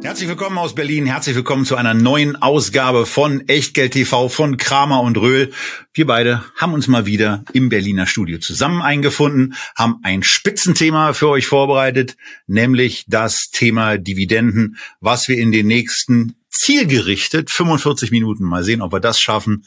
Herzlich willkommen aus Berlin. Herzlich willkommen zu einer neuen Ausgabe von Echtgeld TV von Kramer und Röhl. Wir beide haben uns mal wieder im Berliner Studio zusammen eingefunden, haben ein Spitzenthema für euch vorbereitet, nämlich das Thema Dividenden, was wir in den nächsten zielgerichtet 45 Minuten mal sehen, ob wir das schaffen,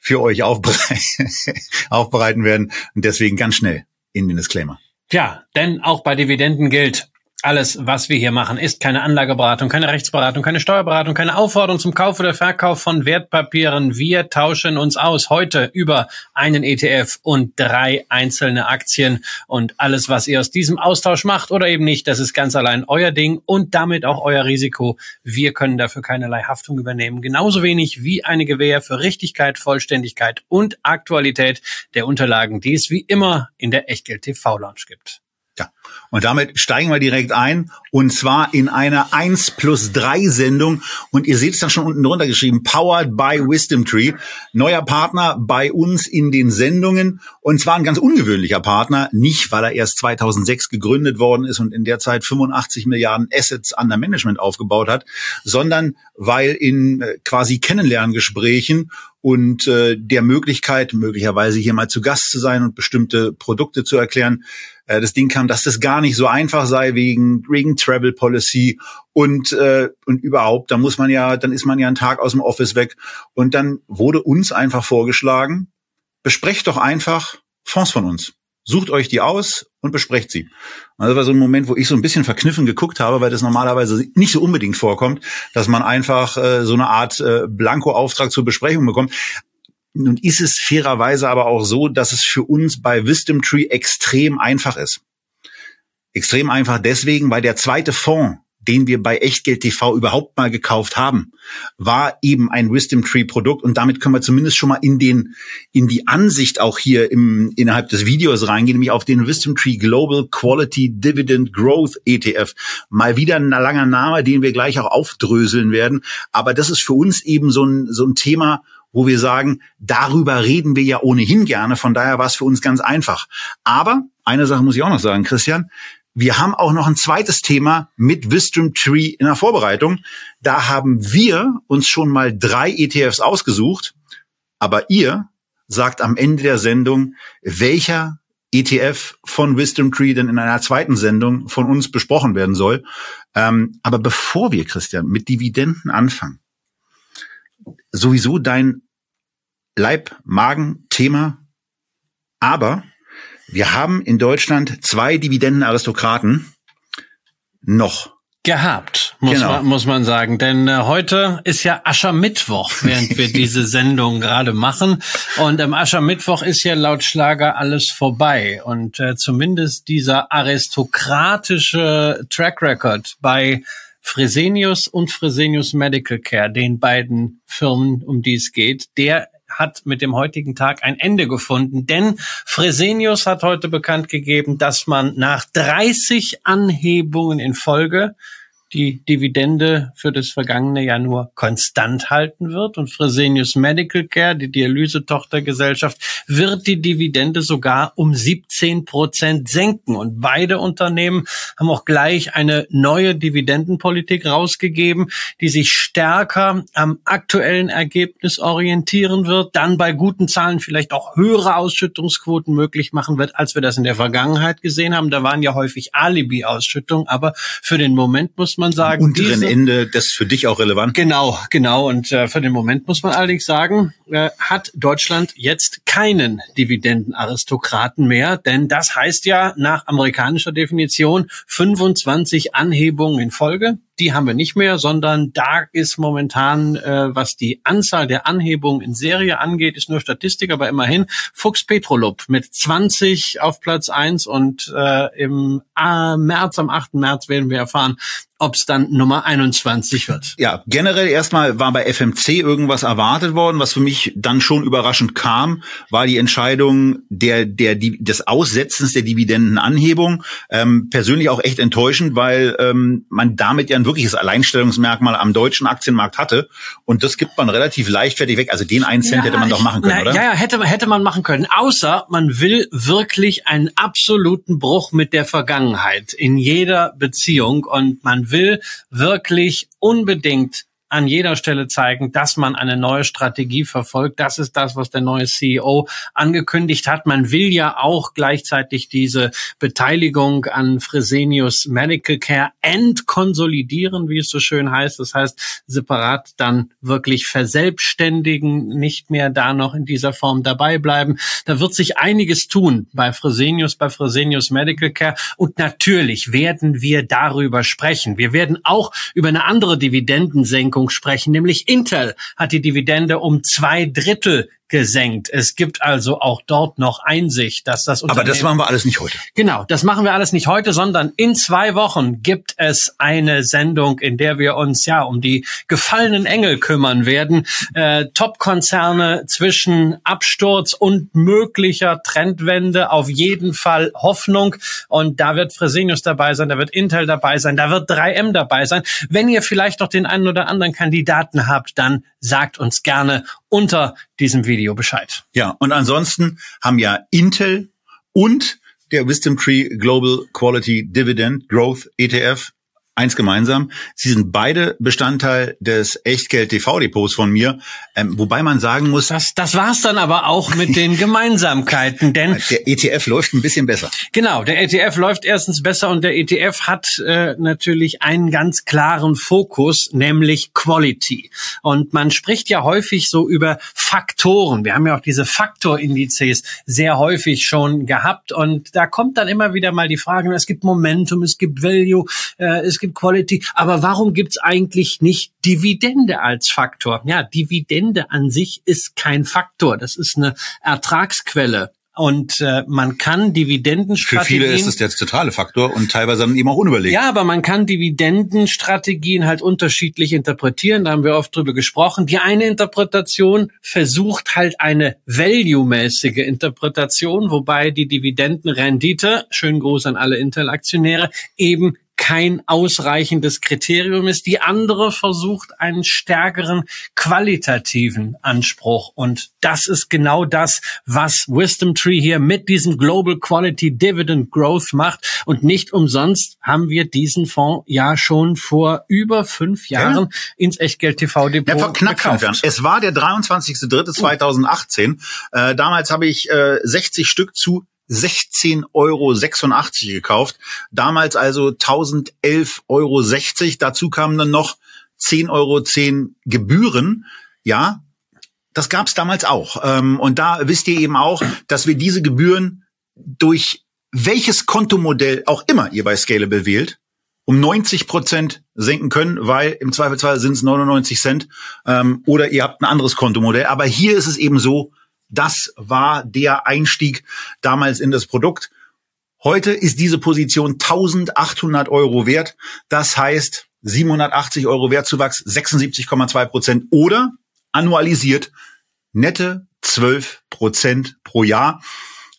für euch aufbereiten werden. Und deswegen ganz schnell in den Disclaimer. Ja, denn auch bei Dividenden gilt, alles, was wir hier machen, ist keine Anlageberatung, keine Rechtsberatung, keine Steuerberatung, keine Aufforderung zum Kauf oder Verkauf von Wertpapieren. Wir tauschen uns aus heute über einen ETF und drei einzelne Aktien. Und alles, was ihr aus diesem Austausch macht oder eben nicht, das ist ganz allein euer Ding und damit auch euer Risiko. Wir können dafür keinerlei Haftung übernehmen. Genauso wenig wie eine Gewähr für Richtigkeit, Vollständigkeit und Aktualität der Unterlagen, die es wie immer in der Echtgeld TV Lounge gibt. Ja. Und damit steigen wir direkt ein und zwar in einer 1 plus 3 Sendung und ihr seht es dann schon unten drunter geschrieben, powered by Wisdom Tree. Neuer Partner bei uns in den Sendungen und zwar ein ganz ungewöhnlicher Partner, nicht weil er erst 2006 gegründet worden ist und in der Zeit 85 Milliarden Assets under Management aufgebaut hat, sondern weil in äh, quasi Kennenlerngesprächen und äh, der Möglichkeit, möglicherweise hier mal zu Gast zu sein und bestimmte Produkte zu erklären, äh, das Ding kam, dass das gar nicht so einfach sei wegen, wegen Travel Policy und, äh, und überhaupt, da muss man ja, dann ist man ja einen Tag aus dem Office weg. Und dann wurde uns einfach vorgeschlagen, besprecht doch einfach Fonds von uns. Sucht euch die aus und besprecht sie. Und das war so ein Moment, wo ich so ein bisschen verkniffen geguckt habe, weil das normalerweise nicht so unbedingt vorkommt, dass man einfach äh, so eine Art äh, Blanko-Auftrag zur Besprechung bekommt. Nun ist es fairerweise aber auch so, dass es für uns bei Wisdom Tree extrem einfach ist. Extrem einfach deswegen, weil der zweite Fonds, den wir bei Echtgeld TV überhaupt mal gekauft haben, war eben ein Wisdom Tree Produkt und damit können wir zumindest schon mal in den in die Ansicht auch hier im innerhalb des Videos reingehen, nämlich auf den Wisdom Tree Global Quality Dividend Growth ETF. Mal wieder ein langer Name, den wir gleich auch aufdröseln werden, aber das ist für uns eben so ein so ein Thema, wo wir sagen, darüber reden wir ja ohnehin gerne, von daher war es für uns ganz einfach. Aber eine Sache muss ich auch noch sagen, Christian, wir haben auch noch ein zweites Thema mit Wisdom Tree in der Vorbereitung. Da haben wir uns schon mal drei ETFs ausgesucht, aber ihr sagt am Ende der Sendung, welcher ETF von Wisdom Tree denn in einer zweiten Sendung von uns besprochen werden soll. Ähm, aber bevor wir, Christian, mit Dividenden anfangen, sowieso dein Leib-Magen-Thema. Aber wir haben in Deutschland zwei Dividendenaristokraten noch gehabt, muss, genau. man, muss man sagen. Denn äh, heute ist ja Aschermittwoch, während wir diese Sendung gerade machen. Und am Aschermittwoch ist ja laut Schlager alles vorbei. Und äh, zumindest dieser aristokratische Track Record bei Fresenius und Fresenius Medical Care, den beiden Firmen, um die es geht, der hat mit dem heutigen Tag ein Ende gefunden, denn Fresenius hat heute bekannt gegeben, dass man nach 30 Anhebungen in Folge die Dividende für das vergangene Jahr nur konstant halten wird. Und Fresenius Medical Care, die Dialysetochtergesellschaft, wird die Dividende sogar um 17 Prozent senken. Und beide Unternehmen haben auch gleich eine neue Dividendenpolitik rausgegeben, die sich stärker am aktuellen Ergebnis orientieren wird, dann bei guten Zahlen vielleicht auch höhere Ausschüttungsquoten möglich machen wird, als wir das in der Vergangenheit gesehen haben. Da waren ja häufig Alibi-Ausschüttungen, aber für den Moment muss man man sagen. Am unteren diese, Ende, das für dich auch relevant. Genau, genau. Und äh, für den Moment muss man allerdings sagen, äh, hat Deutschland jetzt keinen Dividendenaristokraten mehr, denn das heißt ja nach amerikanischer Definition 25 Anhebungen in Folge die haben wir nicht mehr, sondern da ist momentan, äh, was die Anzahl der Anhebungen in Serie angeht, ist nur Statistik, aber immerhin Fuchs Petrolub mit 20 auf Platz eins und äh, im äh, März, am 8. März werden wir erfahren, ob es dann Nummer 21 wird. Ja, generell erstmal war bei FMC irgendwas erwartet worden, was für mich dann schon überraschend kam, war die Entscheidung der der die, des Aussetzens der Dividendenanhebung. Ähm, persönlich auch echt enttäuschend, weil ähm, man damit ja ein wirkliches Alleinstellungsmerkmal am deutschen Aktienmarkt hatte und das gibt man relativ leichtfertig weg. Also den einen Cent ja, hätte man doch machen können, na, oder? Ja, hätte hätte man machen können. Außer man will wirklich einen absoluten Bruch mit der Vergangenheit in jeder Beziehung und man will wirklich unbedingt an jeder Stelle zeigen, dass man eine neue Strategie verfolgt. Das ist das, was der neue CEO angekündigt hat. Man will ja auch gleichzeitig diese Beteiligung an Fresenius Medical Care entkonsolidieren, wie es so schön heißt. Das heißt, separat dann wirklich verselbstständigen, nicht mehr da noch in dieser Form dabei bleiben. Da wird sich einiges tun bei Fresenius, bei Fresenius Medical Care. Und natürlich werden wir darüber sprechen. Wir werden auch über eine andere Dividendensenkung sprechen, nämlich Intel hat die Dividende um zwei Drittel gesenkt. Es gibt also auch dort noch Einsicht, dass das Unternehmen Aber das machen wir alles nicht heute. Genau, das machen wir alles nicht heute, sondern in zwei Wochen gibt es eine Sendung, in der wir uns ja um die gefallenen Engel kümmern werden. Äh, Top-Konzerne zwischen Absturz und möglicher Trendwende, auf jeden Fall Hoffnung. Und da wird Fresenius dabei sein, da wird Intel dabei sein, da wird 3M dabei sein. Wenn ihr vielleicht noch den einen oder anderen Kandidaten habt, dann sagt uns gerne unter diesem Video Bescheid. Ja, und ansonsten haben ja Intel und der Wisdom Tree Global Quality Dividend Growth ETF eins gemeinsam. Sie sind beide Bestandteil des Echtgeld-TV-Depots von mir. Ähm, wobei man sagen muss. Das, das war's dann aber auch mit den Gemeinsamkeiten, denn. Der ETF läuft ein bisschen besser. Genau, der ETF läuft erstens besser und der ETF hat äh, natürlich einen ganz klaren Fokus, nämlich Quality. Und man spricht ja häufig so über Faktoren. Wir haben ja auch diese Faktorindizes sehr häufig schon gehabt und da kommt dann immer wieder mal die Frage, es gibt Momentum, es gibt Value, äh, es gibt Quality, aber warum gibt's eigentlich nicht Dividende als Faktor? Ja, Dividende an sich ist kein Faktor, das ist eine Ertragsquelle. Und äh, man kann Dividendenstrategien. Für viele ist es der zentrale Faktor und teilweise dann eben auch unüberlegt. Ja, aber man kann Dividendenstrategien halt unterschiedlich interpretieren. Da haben wir oft drüber gesprochen. Die eine Interpretation versucht halt eine value-mäßige Interpretation, wobei die Dividendenrendite, schönen Gruß an alle Intel-Aktionäre, eben kein ausreichendes Kriterium ist. Die andere versucht einen stärkeren qualitativen Anspruch. Und das ist genau das, was Wisdom Tree hier mit diesem Global Quality Dividend Growth macht. Und nicht umsonst haben wir diesen Fonds ja schon vor über fünf Jahren ja. ins Echtgeld TV Depot ja, gekauft. Jahren. Es war der 23.03.2018. Äh, damals habe ich äh, 60 Stück zu 16,86 Euro gekauft. Damals also 1011,60 Euro. Dazu kamen dann noch 10,10 Euro Gebühren. Ja, das gab's damals auch. Ähm, und da wisst ihr eben auch, dass wir diese Gebühren durch welches Kontomodell auch immer ihr bei Scalable wählt, um 90 Prozent senken können, weil im Zweifelsfall sind es 99 Cent ähm, oder ihr habt ein anderes Kontomodell. Aber hier ist es eben so, das war der Einstieg damals in das Produkt. Heute ist diese Position 1800 Euro wert. Das heißt 780 Euro Wertzuwachs, 76,2 Prozent oder annualisiert nette 12 Prozent pro Jahr.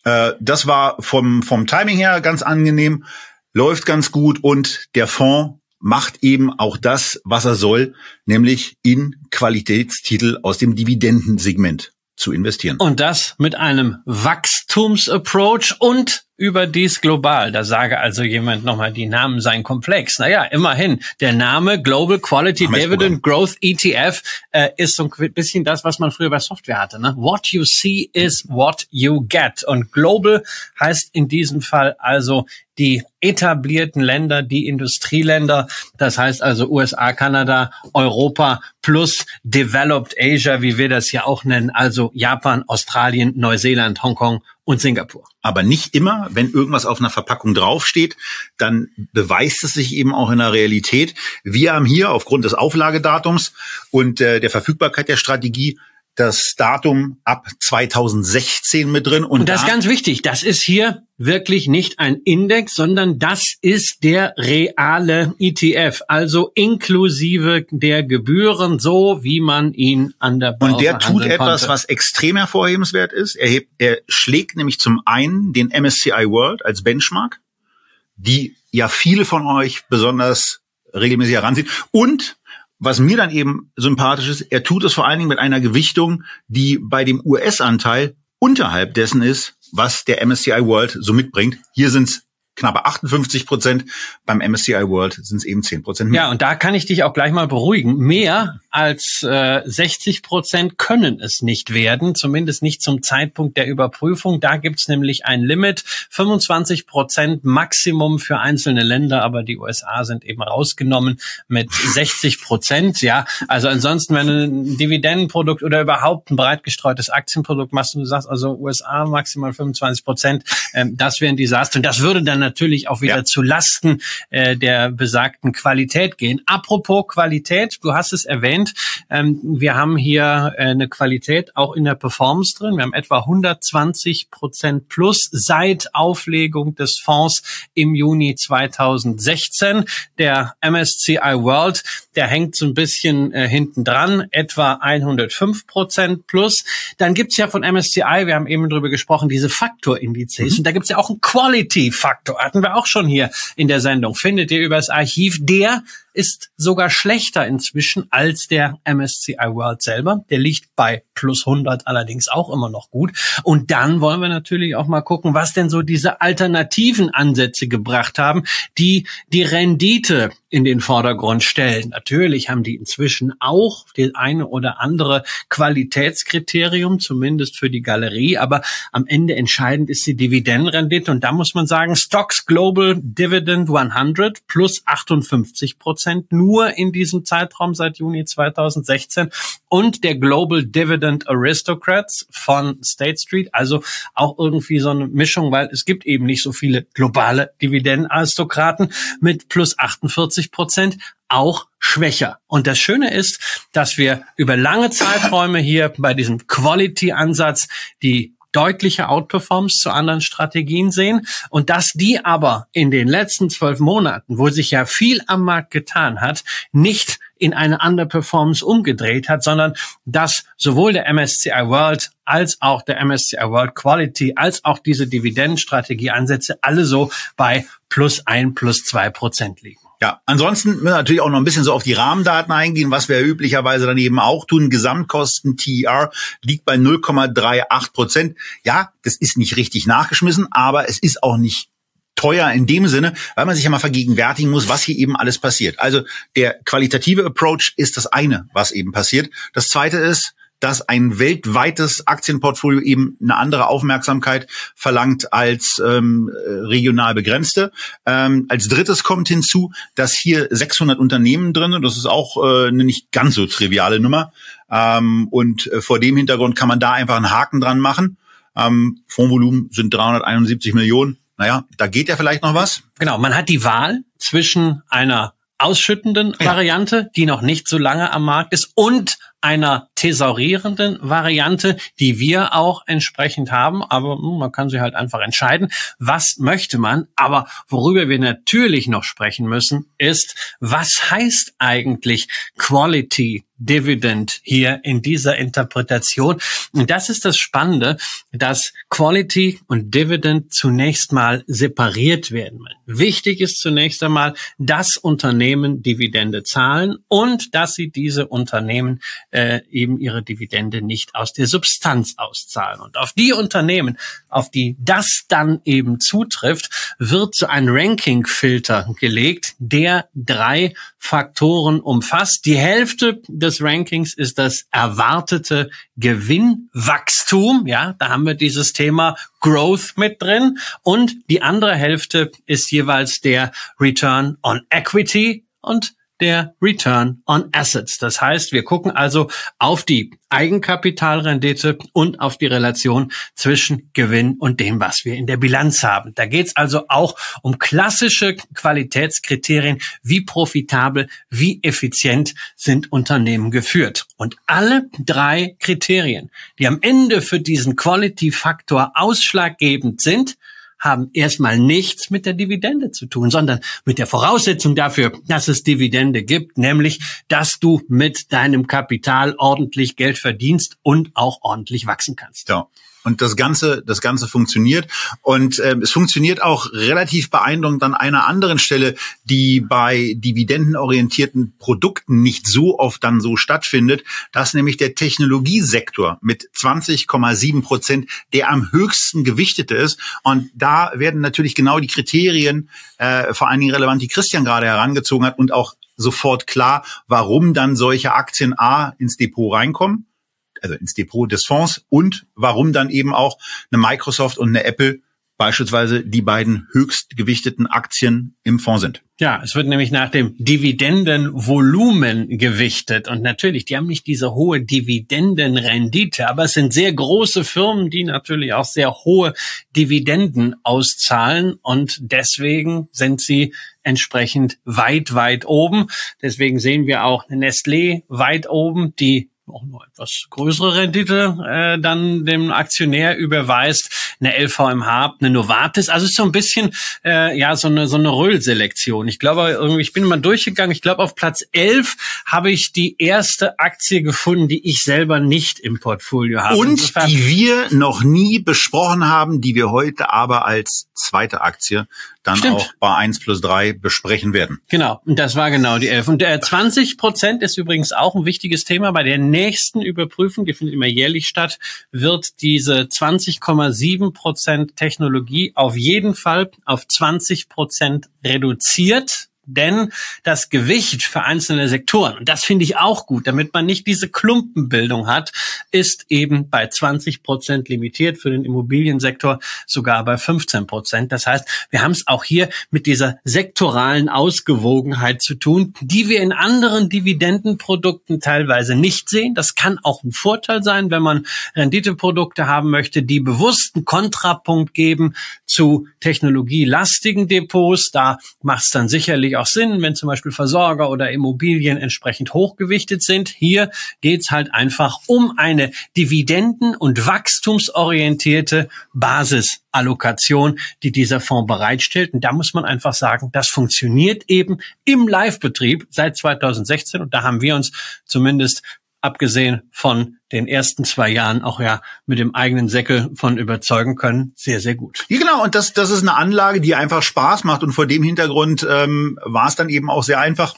Äh, das war vom, vom Timing her ganz angenehm, läuft ganz gut und der Fonds macht eben auch das, was er soll, nämlich in Qualitätstitel aus dem Dividendensegment zu investieren. Und das mit einem Wachstumsapproach und überdies global. Da sage also jemand nochmal, die Namen seien komplex. Naja, immerhin, der Name Global Quality Dividend Growth ETF äh, ist so ein bisschen das, was man früher bei Software hatte. Ne? What you see is what you get. Und Global heißt in diesem Fall also die etablierten Länder, die Industrieländer, das heißt also USA, Kanada, Europa plus Developed Asia, wie wir das ja auch nennen, also Japan, Australien, Neuseeland, Hongkong und Singapur. Aber nicht immer, wenn irgendwas auf einer Verpackung draufsteht, dann beweist es sich eben auch in der Realität. Wir haben hier aufgrund des Auflagedatums und äh, der Verfügbarkeit der Strategie das Datum ab 2016 mit drin. Und, und das da ist ganz wichtig. Das ist hier wirklich nicht ein Index, sondern das ist der reale ETF, also inklusive der Gebühren, so wie man ihn an der Börse Und der tut etwas, konnte. was extrem hervorhebenswert ist. Er, hebt, er schlägt nämlich zum einen den MSCI World als Benchmark, die ja viele von euch besonders regelmäßig heranziehen. Und was mir dann eben sympathisch ist, er tut es vor allen Dingen mit einer Gewichtung, die bei dem US-Anteil unterhalb dessen ist, was der MSCI World so mitbringt. Hier sind es knappe 58 Prozent. Beim MSCI World sind es eben 10 Prozent mehr. Ja, und da kann ich dich auch gleich mal beruhigen. Mehr als äh, 60 Prozent können es nicht werden, zumindest nicht zum Zeitpunkt der Überprüfung. Da gibt's nämlich ein Limit, 25 Prozent Maximum für einzelne Länder, aber die USA sind eben rausgenommen mit 60 Prozent. Ja, also ansonsten, wenn du ein Dividendenprodukt oder überhaupt ein breit gestreutes Aktienprodukt machst und du sagst also USA maximal 25 Prozent, ähm, das wäre ein Desaster. Und das würde dann natürlich auch wieder ja. zu Lasten äh, der besagten Qualität gehen. Apropos Qualität, du hast es erwähnt, ähm, wir haben hier äh, eine Qualität auch in der Performance drin. Wir haben etwa 120 Prozent plus seit Auflegung des Fonds im Juni 2016. Der MSCI World, der hängt so ein bisschen äh, hinten dran, etwa 105 Prozent plus. Dann gibt's ja von MSCI, wir haben eben drüber gesprochen, diese Faktorindizes. Mhm. Und da gibt's ja auch einen Quality-Faktor hatten wir auch schon hier in der Sendung. Findet ihr übers Archiv. Der ist sogar schlechter inzwischen als der MSCI World selber. Der liegt bei plus 100 allerdings auch immer noch gut. Und dann wollen wir natürlich auch mal gucken, was denn so diese alternativen Ansätze gebracht haben, die die Rendite in den Vordergrund stellen. Natürlich haben die inzwischen auch die eine oder andere Qualitätskriterium, zumindest für die Galerie, aber am Ende entscheidend ist die Dividendenrendite und da muss man sagen, Stocks Global Dividend 100 plus 58 Prozent nur in diesem Zeitraum seit Juni 2016 und der Global Dividend Aristocrats von State Street, also auch irgendwie so eine Mischung, weil es gibt eben nicht so viele globale Dividendenaristokraten mit plus 48 50 Prozent auch schwächer. Und das Schöne ist, dass wir über lange Zeiträume hier bei diesem Quality-Ansatz die deutliche Outperformance zu anderen Strategien sehen und dass die aber in den letzten zwölf Monaten, wo sich ja viel am Markt getan hat, nicht in eine Underperformance umgedreht hat, sondern dass sowohl der MSCI World als auch der MSCI World Quality als auch diese Dividendenstrategie-Ansätze alle so bei plus ein, plus zwei Prozent liegen. Ja, ansonsten müssen wir natürlich auch noch ein bisschen so auf die Rahmendaten eingehen, was wir üblicherweise dann eben auch tun. Gesamtkosten TER liegt bei 0,38 Prozent. Ja, das ist nicht richtig nachgeschmissen, aber es ist auch nicht teuer in dem Sinne, weil man sich ja mal vergegenwärtigen muss, was hier eben alles passiert. Also der qualitative Approach ist das eine, was eben passiert. Das zweite ist, dass ein weltweites Aktienportfolio eben eine andere Aufmerksamkeit verlangt als ähm, regional begrenzte. Ähm, als drittes kommt hinzu, dass hier 600 Unternehmen drin sind. Das ist auch äh, eine nicht ganz so triviale Nummer. Ähm, und äh, vor dem Hintergrund kann man da einfach einen Haken dran machen. Ähm, Fondsvolumen sind 371 Millionen. Naja, da geht ja vielleicht noch was. Genau, man hat die Wahl zwischen einer ausschüttenden ja. Variante, die noch nicht so lange am Markt ist, und einer thesaurierenden Variante, die wir auch entsprechend haben. Aber hm, man kann sich halt einfach entscheiden, was möchte man. Aber worüber wir natürlich noch sprechen müssen, ist, was heißt eigentlich Quality Dividend hier in dieser Interpretation. Und das ist das Spannende, dass Quality und Dividend zunächst mal separiert werden. Wichtig ist zunächst einmal, dass Unternehmen Dividende zahlen und dass sie diese Unternehmen äh, eben ihre Dividende nicht aus der Substanz auszahlen. Und auf die Unternehmen, auf die das dann eben zutrifft, wird so ein Ranking-Filter gelegt, der drei Faktoren umfasst. Die Hälfte des Rankings ist das erwartete Gewinnwachstum. Ja, da haben wir dieses Thema Growth mit drin. Und die andere Hälfte ist jeweils der Return on Equity und der Return on Assets. Das heißt, wir gucken also auf die Eigenkapitalrendite und auf die Relation zwischen Gewinn und dem, was wir in der Bilanz haben. Da geht es also auch um klassische Qualitätskriterien, wie profitabel, wie effizient sind Unternehmen geführt. Und alle drei Kriterien, die am Ende für diesen Quality-Faktor ausschlaggebend sind, haben erstmal nichts mit der Dividende zu tun, sondern mit der Voraussetzung dafür, dass es Dividende gibt, nämlich, dass du mit deinem Kapital ordentlich Geld verdienst und auch ordentlich wachsen kannst. Ja. Und das Ganze, das Ganze funktioniert. Und ähm, es funktioniert auch relativ beeindruckend an einer anderen Stelle, die bei dividendenorientierten Produkten nicht so oft dann so stattfindet. Das nämlich der Technologiesektor mit 20,7 Prozent, der am höchsten gewichtete ist. Und da werden natürlich genau die Kriterien, äh, vor allen Dingen relevant, die Christian gerade herangezogen hat und auch sofort klar, warum dann solche Aktien A ins Depot reinkommen also ins Depot des Fonds und warum dann eben auch eine Microsoft und eine Apple beispielsweise die beiden höchst gewichteten Aktien im Fonds sind. Ja, es wird nämlich nach dem Dividendenvolumen gewichtet. Und natürlich, die haben nicht diese hohe Dividendenrendite, aber es sind sehr große Firmen, die natürlich auch sehr hohe Dividenden auszahlen. Und deswegen sind sie entsprechend weit, weit oben. Deswegen sehen wir auch Nestlé weit oben, die auch nur etwas größere Rendite äh, dann dem Aktionär überweist, eine LVMH, eine Novartis. Also es ist so ein bisschen äh, ja so eine so eine Röllselektion. Ich glaube irgendwie, ich bin mal durchgegangen. Ich glaube auf Platz 11 habe ich die erste Aktie gefunden, die ich selber nicht im Portfolio habe. Und Insofern, die wir noch nie besprochen haben, die wir heute aber als zweite Aktie dann Stimmt. auch bei 1 plus 3 besprechen werden. Genau, und das war genau die 11. Und der 20 Prozent ist übrigens auch ein wichtiges Thema. Bei der nächsten Überprüfung, die findet immer jährlich statt, wird diese 20,7 Prozent Technologie auf jeden Fall auf 20 Prozent reduziert denn das Gewicht für einzelne Sektoren, und das finde ich auch gut, damit man nicht diese Klumpenbildung hat, ist eben bei 20 Prozent limitiert, für den Immobiliensektor sogar bei 15 Prozent. Das heißt, wir haben es auch hier mit dieser sektoralen Ausgewogenheit zu tun, die wir in anderen Dividendenprodukten teilweise nicht sehen. Das kann auch ein Vorteil sein, wenn man Renditeprodukte haben möchte, die bewussten Kontrapunkt geben zu technologielastigen Depots. Da macht es dann sicherlich natürlich auch Sinn, wenn zum Beispiel Versorger oder Immobilien entsprechend hochgewichtet sind. Hier geht's halt einfach um eine dividenden- und wachstumsorientierte Basisallokation, die dieser Fonds bereitstellt. Und da muss man einfach sagen, das funktioniert eben im Live-Betrieb seit 2016. Und da haben wir uns zumindest abgesehen von den ersten zwei Jahren auch ja mit dem eigenen Säckel von überzeugen können, sehr, sehr gut. Ja, genau, und das, das ist eine Anlage, die einfach Spaß macht und vor dem Hintergrund ähm, war es dann eben auch sehr einfach,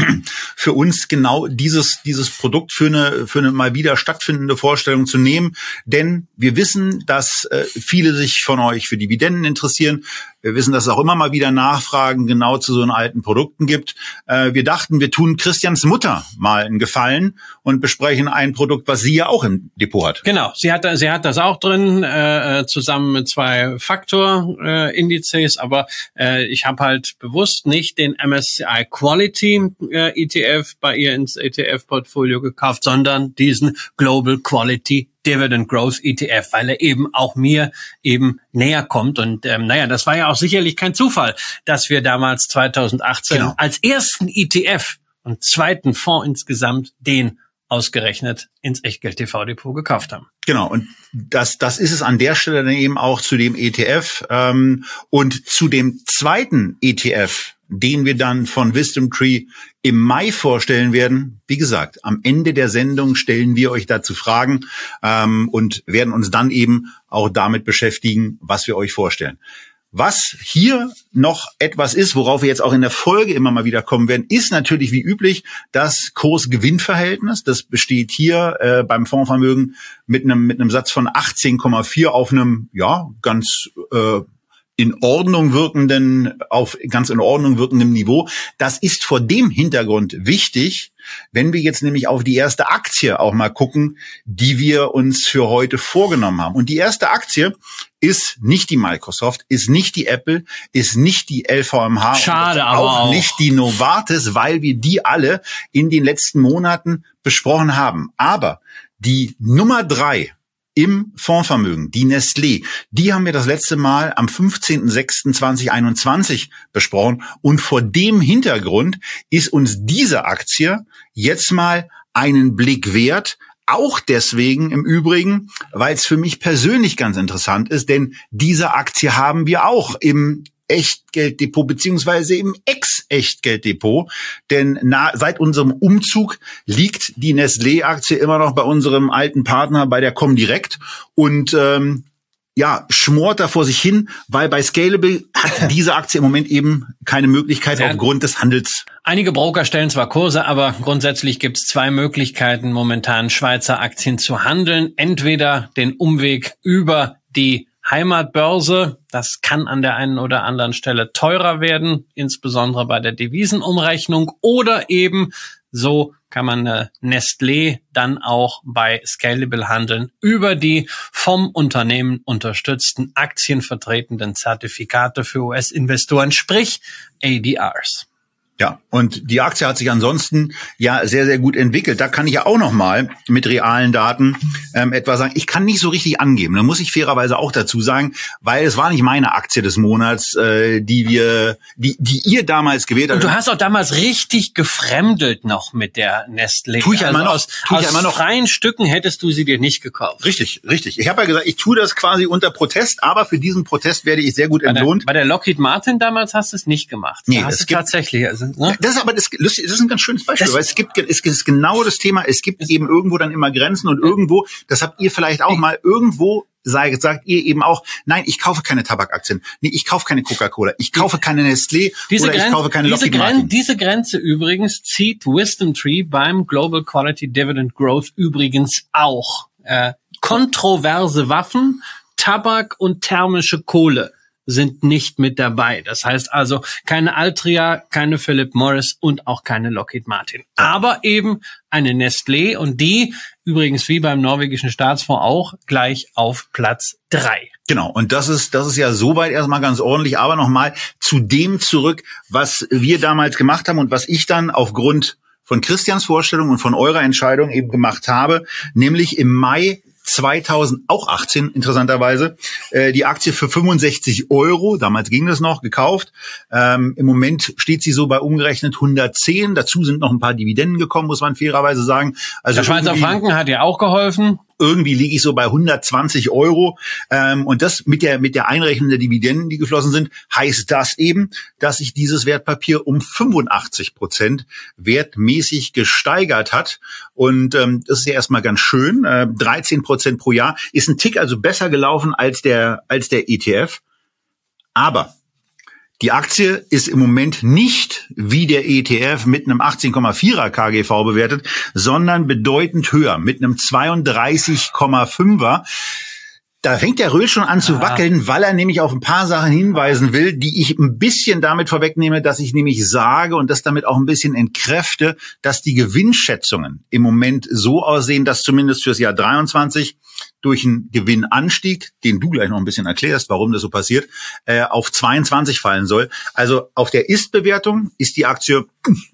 für uns genau dieses, dieses Produkt für eine, für eine mal wieder stattfindende Vorstellung zu nehmen. Denn wir wissen, dass äh, viele sich von euch für Dividenden interessieren. Wir wissen, dass es auch immer mal wieder Nachfragen genau zu so alten Produkten gibt. Äh, wir dachten, wir tun Christians Mutter mal einen Gefallen und besprechen ein Produkt, was sie ja auch im Depot hat. Genau, sie hat, sie hat das auch drin, äh, zusammen mit zwei Faktor-Indizes, äh, aber äh, ich habe halt bewusst nicht den MSCI Quality äh, ETF bei ihr ins ETF-Portfolio gekauft, sondern diesen Global Quality Dividend Growth ETF, weil er eben auch mir eben näher kommt. Und ähm, naja, das war ja auch sicherlich kein Zufall, dass wir damals 2018 genau. als ersten ETF und zweiten Fonds insgesamt den ausgerechnet ins Echtgeld-TV-Depot gekauft haben. Genau, und das, das ist es an der Stelle dann eben auch zu dem ETF ähm, und zu dem zweiten ETF, den wir dann von Wisdom Tree im Mai vorstellen werden. Wie gesagt, am Ende der Sendung stellen wir euch dazu Fragen ähm, und werden uns dann eben auch damit beschäftigen, was wir euch vorstellen. Was hier noch etwas ist, worauf wir jetzt auch in der Folge immer mal wieder kommen werden, ist natürlich wie üblich das Kurs-Gewinn-Verhältnis. Das besteht hier äh, beim Fondsvermögen mit einem mit einem Satz von 18,4 auf einem ja ganz äh, in Ordnung wirkenden, auf ganz in Ordnung wirkendem Niveau. Das ist vor dem Hintergrund wichtig, wenn wir jetzt nämlich auf die erste Aktie auch mal gucken, die wir uns für heute vorgenommen haben. Und die erste Aktie ist nicht die Microsoft, ist nicht die Apple, ist nicht die LVMH, Schade, aber auch, auch nicht die Novartis, weil wir die alle in den letzten Monaten besprochen haben. Aber die Nummer drei im Fondsvermögen, die Nestlé, die haben wir das letzte Mal am 15.06.2021 besprochen. Und vor dem Hintergrund ist uns diese Aktie jetzt mal einen Blick wert. Auch deswegen im Übrigen, weil es für mich persönlich ganz interessant ist, denn diese Aktie haben wir auch im Echtgelddepot beziehungsweise im Ex-Echtgelddepot. Denn na, seit unserem Umzug liegt die Nestlé-Aktie immer noch bei unserem alten Partner bei der Comdirect und ähm, ja, schmort da vor sich hin, weil bei Scalable hat diese Aktie im Moment eben keine Möglichkeit Sehr aufgrund des Handels. Einige Broker stellen zwar Kurse, aber grundsätzlich gibt es zwei Möglichkeiten, momentan Schweizer Aktien zu handeln. Entweder den Umweg über die Heimatbörse. Das kann an der einen oder anderen Stelle teurer werden, insbesondere bei der Devisenumrechnung oder eben so kann man eine Nestlé dann auch bei Scalable handeln über die vom Unternehmen unterstützten aktienvertretenden Zertifikate für US-Investoren, sprich ADRs. Ja, und die Aktie hat sich ansonsten ja sehr, sehr gut entwickelt. Da kann ich ja auch noch mal mit realen Daten ähm, etwas sagen. Ich kann nicht so richtig angeben. Da muss ich fairerweise auch dazu sagen, weil es war nicht meine Aktie des Monats, äh, die wir, die, die ihr damals gewählt habt. Und du hast auch damals richtig gefremdelt noch mit der Nestlé. Tue ich ja immer also noch. Aus, tue aus ich immer noch. freien Stücken hättest du sie dir nicht gekauft. Richtig, richtig. Ich habe ja gesagt, ich tue das quasi unter Protest, aber für diesen Protest werde ich sehr gut entlohnt. Bei der, bei der Lockheed Martin damals hast du es nicht gemacht. Nee, da hast es du tatsächlich. Also Ne? Das ist aber das, das ist ein ganz schönes Beispiel, das weil es gibt es ist genau das Thema, es gibt eben irgendwo dann immer Grenzen und irgendwo, das habt ihr vielleicht auch mal irgendwo sagt, sagt ihr eben auch, nein, ich kaufe keine Tabakaktien, nee, ich kaufe keine Coca-Cola, ich kaufe keine Nestlé diese oder ich kaufe keine diese Martin. Diese Grenze übrigens zieht Wisdom Tree beim Global Quality Dividend Growth übrigens auch. Äh, kontroverse Waffen, Tabak und thermische Kohle sind nicht mit dabei. Das heißt also keine Altria, keine Philip Morris und auch keine Lockheed Martin. Aber eben eine Nestlé und die übrigens wie beim norwegischen Staatsfonds auch gleich auf Platz drei. Genau, und das ist, das ist ja soweit erstmal ganz ordentlich, aber nochmal zu dem zurück, was wir damals gemacht haben und was ich dann aufgrund von Christians Vorstellung und von eurer Entscheidung eben gemacht habe, nämlich im Mai 2000, auch 18 interessanterweise, äh, die Aktie für 65 Euro, damals ging das noch, gekauft. Ähm, Im Moment steht sie so bei umgerechnet 110. Dazu sind noch ein paar Dividenden gekommen, muss man fairerweise sagen. Also Der Schweizer Franken hat ja auch geholfen irgendwie liege ich so bei 120 Euro. Ähm, und das mit der, mit der Einrechnung der Dividenden, die geflossen sind, heißt das eben, dass sich dieses Wertpapier um 85 Prozent wertmäßig gesteigert hat. Und ähm, das ist ja erstmal ganz schön. Äh, 13 Prozent pro Jahr ist ein Tick also besser gelaufen als der, als der ETF. Aber die Aktie ist im Moment nicht wie der ETF mit einem 18,4er KGV bewertet, sondern bedeutend höher mit einem 32,5er. Da fängt der Röhl schon an zu ah. wackeln, weil er nämlich auf ein paar Sachen hinweisen will, die ich ein bisschen damit vorwegnehme, dass ich nämlich sage und das damit auch ein bisschen entkräfte, dass die Gewinnschätzungen im Moment so aussehen, dass zumindest fürs Jahr 23 durch einen Gewinnanstieg, den du gleich noch ein bisschen erklärst, warum das so passiert, äh, auf 22 fallen soll. Also auf der Ist-Bewertung ist die Aktie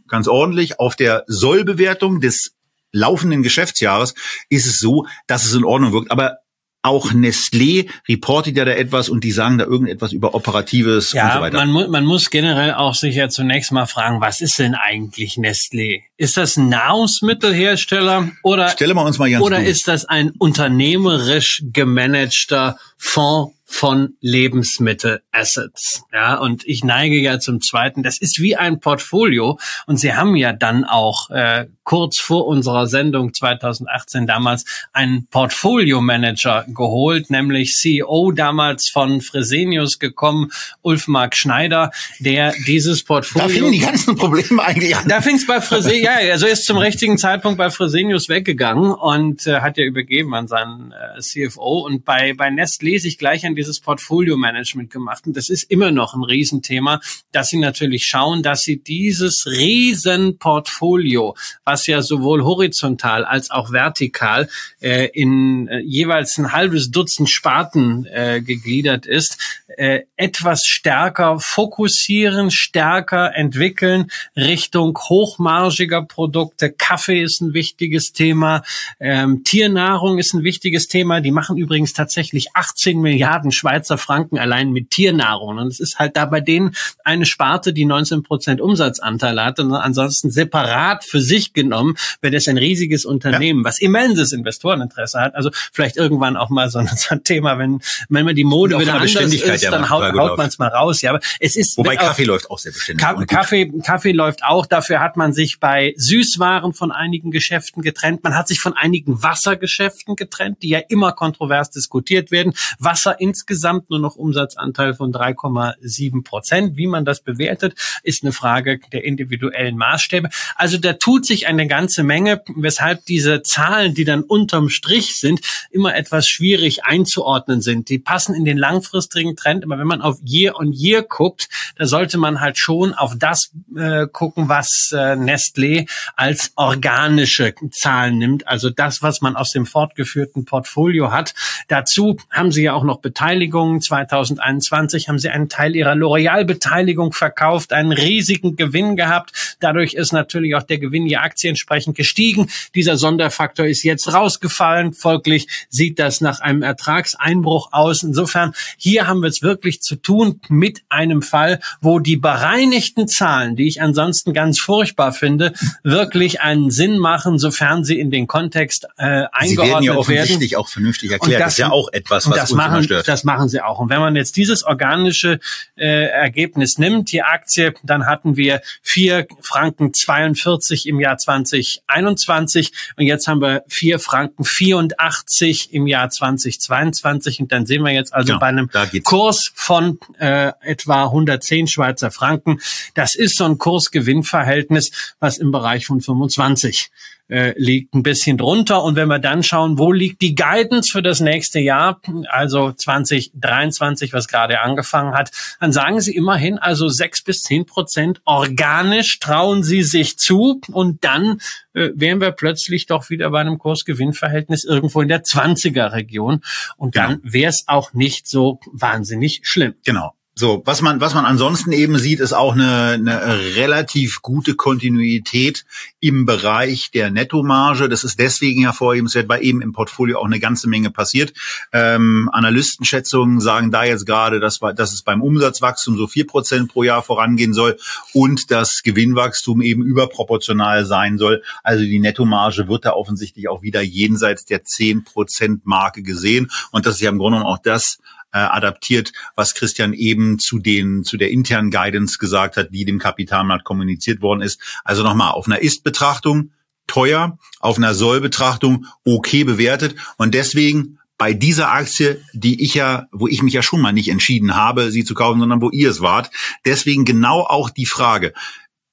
ganz ordentlich. Auf der Soll-Bewertung des laufenden Geschäftsjahres ist es so, dass es in Ordnung wirkt. Aber auch Nestlé reportet ja da etwas und die sagen da irgendetwas über Operatives ja, und so weiter. Man, mu man muss generell auch sich ja zunächst mal fragen, was ist denn eigentlich Nestlé? Ist das ein Nahrungsmittelhersteller oder, Stelle mal uns mal ganz oder ist das ein unternehmerisch gemanagter Fonds von Lebensmittelassets. Ja, und ich neige ja zum zweiten. Das ist wie ein Portfolio. Und Sie haben ja dann auch äh, kurz vor unserer Sendung 2018 damals einen Portfolio-Manager geholt, nämlich CEO damals von Fresenius gekommen, Ulf Mark Schneider, der dieses Portfolio. Da fingen die ganzen Probleme eigentlich an. Da fing es bei Fresenius, ja, also ist zum richtigen Zeitpunkt bei Fresenius weggegangen und äh, hat ja übergeben an seinen äh, CFO. Und bei, bei Nest lese ich gleich an dieses Portfolio-Management gemacht. Und das ist immer noch ein Riesenthema, dass sie natürlich schauen, dass sie dieses Riesenportfolio, was ja sowohl horizontal als auch vertikal äh, in äh, jeweils ein halbes Dutzend Sparten äh, gegliedert ist, äh, etwas stärker fokussieren, stärker entwickeln Richtung hochmargiger Produkte. Kaffee ist ein wichtiges Thema, ähm, Tiernahrung ist ein wichtiges Thema. Die machen übrigens tatsächlich 18 Milliarden Schweizer Franken allein mit Tiernahrung. Und es ist halt da bei denen eine Sparte, die 19 Prozent Umsatzanteil hat und ansonsten separat für sich genommen wäre das ein riesiges Unternehmen, ja. was immenses Investoreninteresse hat. Also vielleicht irgendwann auch mal so ein, so ein Thema, wenn, wenn man die Mode wieder anders ist, ja, dann haut, haut man es mal raus. Ja, aber es ist wobei Kaffee auch, läuft auch sehr beständig. Ka Kaffee, Kaffee läuft auch. Dafür hat man sich bei Süßwaren von einigen Geschäften getrennt. Man hat sich von einigen Wassergeschäften getrennt, die ja immer kontrovers diskutiert werden. Wasser insgesamt nur noch Umsatzanteil von 3,7 Prozent. Wie man das bewertet, ist eine Frage der individuellen Maßstäbe. Also da tut sich eine ganze Menge, weshalb diese Zahlen, die dann unterm Strich sind, immer etwas schwierig einzuordnen sind. Die passen in den langfristigen Trend. Aber wenn man auf Year on Year guckt, da sollte man halt schon auf das äh, gucken, was äh, Nestlé als organische Zahlen nimmt. Also das, was man aus dem fortgeführten Portfolio hat. Dazu haben sie ja auch noch Beteiligungen. 2021 haben sie einen Teil ihrer L'Oreal-Beteiligung verkauft, einen riesigen Gewinn gehabt. Dadurch ist natürlich auch der Gewinn je Aktie entsprechend gestiegen. Dieser Sonderfaktor ist jetzt rausgefallen. Folglich sieht das nach einem Ertragseinbruch aus. Insofern, hier haben wir es wirklich zu tun mit einem Fall, wo die bereinigten Zahlen, die ich ansonsten ganz furchtbar finde, wirklich einen Sinn machen, sofern sie in den Kontext äh, eingeordnet werden. Sie werden ja offensichtlich werden. auch vernünftig erklärt. Das, das, ist ja auch etwas, was das uns machen, stört. Das machen sie auch. Und wenn man jetzt dieses organische äh, Ergebnis nimmt, die Aktie, dann hatten wir vier Franken 42 im Jahr 2021 und jetzt haben wir vier Franken 84 im Jahr 2022 und dann sehen wir jetzt also ja, bei einem Kurs Kurs von äh, etwa 110 Schweizer Franken. Das ist so ein Kursgewinnverhältnis, was im Bereich von 25 äh, liegt ein bisschen drunter. Und wenn wir dann schauen, wo liegt die Guidance für das nächste Jahr, also 2023, was gerade angefangen hat, dann sagen sie immerhin also sechs bis zehn Prozent organisch trauen sie sich zu und dann äh, wären wir plötzlich doch wieder bei einem Kursgewinnverhältnis irgendwo in der 20er Region und dann wäre es auch nicht so wahnsinnig schlimm. Genau. So, was man, was man ansonsten eben sieht, ist auch eine, eine relativ gute Kontinuität im Bereich der Nettomarge. Das ist deswegen hervorhebenswert, weil eben im Portfolio auch eine ganze Menge passiert. Ähm, Analystenschätzungen sagen da jetzt gerade, dass, dass es beim Umsatzwachstum so vier Prozent pro Jahr vorangehen soll und das Gewinnwachstum eben überproportional sein soll. Also die Nettomarge wird da offensichtlich auch wieder jenseits der zehn Prozent Marke gesehen. Und das ist ja im Grunde genommen auch das, äh, adaptiert, was Christian eben zu den zu der internen Guidance gesagt hat, die dem Kapitalmarkt kommuniziert worden ist. Also nochmal auf einer Ist-Betrachtung teuer, auf einer Soll-Betrachtung okay bewertet und deswegen bei dieser Aktie, die ich ja, wo ich mich ja schon mal nicht entschieden habe, sie zu kaufen, sondern wo ihr es wart. Deswegen genau auch die Frage.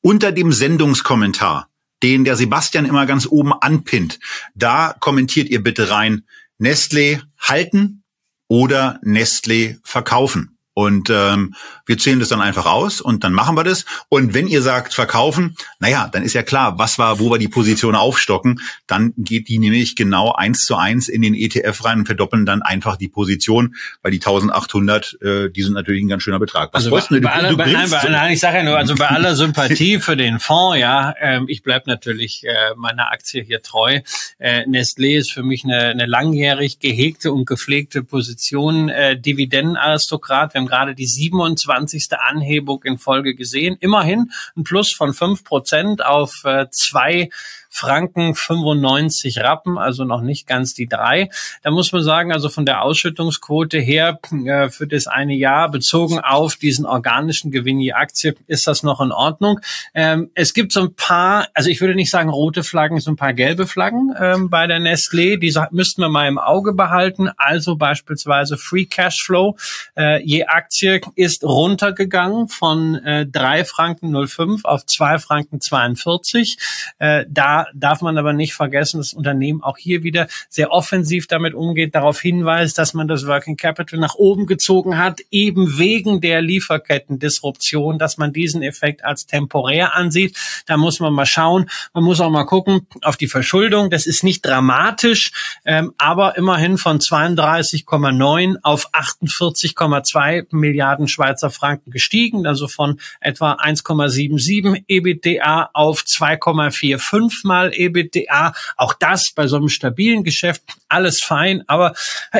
Unter dem Sendungskommentar, den der Sebastian immer ganz oben anpinnt, da kommentiert ihr bitte rein, Nestlé halten, oder Nestlé verkaufen. Und ähm, wir zählen das dann einfach aus und dann machen wir das. Und wenn ihr sagt verkaufen, naja, dann ist ja klar, was war, wo wir die Position aufstocken, dann geht die nämlich genau eins zu eins in den ETF rein und verdoppeln dann einfach die Position, weil die 1800, äh, die sind natürlich ein ganz schöner Betrag. Was also bei, du? Bei aller, du bei, nein, bei, nein, ich sage ja nur, also bei aller Sympathie für den Fonds, ja, ähm, ich bleib natürlich äh, meiner Aktie hier treu. Äh, Nestlé ist für mich eine, eine langjährig gehegte und gepflegte Position, äh, Dividendenaristokrat. Wir haben gerade die 27. Anhebung in Folge gesehen. Immerhin ein Plus von fünf Prozent auf äh, zwei Franken 95 Rappen, also noch nicht ganz die drei. Da muss man sagen, also von der Ausschüttungsquote her äh, für das eine Jahr bezogen auf diesen organischen Gewinn je Aktie ist das noch in Ordnung. Ähm, es gibt so ein paar, also ich würde nicht sagen rote Flaggen, so ein paar gelbe Flaggen ähm, bei der Nestlé. Die müssten wir mal im Auge behalten. Also beispielsweise Free Cashflow äh, je Aktie ist runtergegangen von äh, 3 Franken 05 auf 2 Franken 42. Äh, da Da darf man aber nicht vergessen, das Unternehmen auch hier wieder sehr offensiv damit umgeht, darauf hinweist, dass man das Working Capital nach oben gezogen hat, eben wegen der Lieferketten-Disruption, dass man diesen Effekt als temporär ansieht. Da muss man mal schauen. Man muss auch mal gucken auf die Verschuldung. Das ist nicht dramatisch, ähm, aber immerhin von 32,9 auf 48,2 Milliarden Schweizer Franken gestiegen, also von etwa 1,77 EBITDA auf 2,45 mal EBITDA. Auch das bei so einem stabilen Geschäft alles fein, aber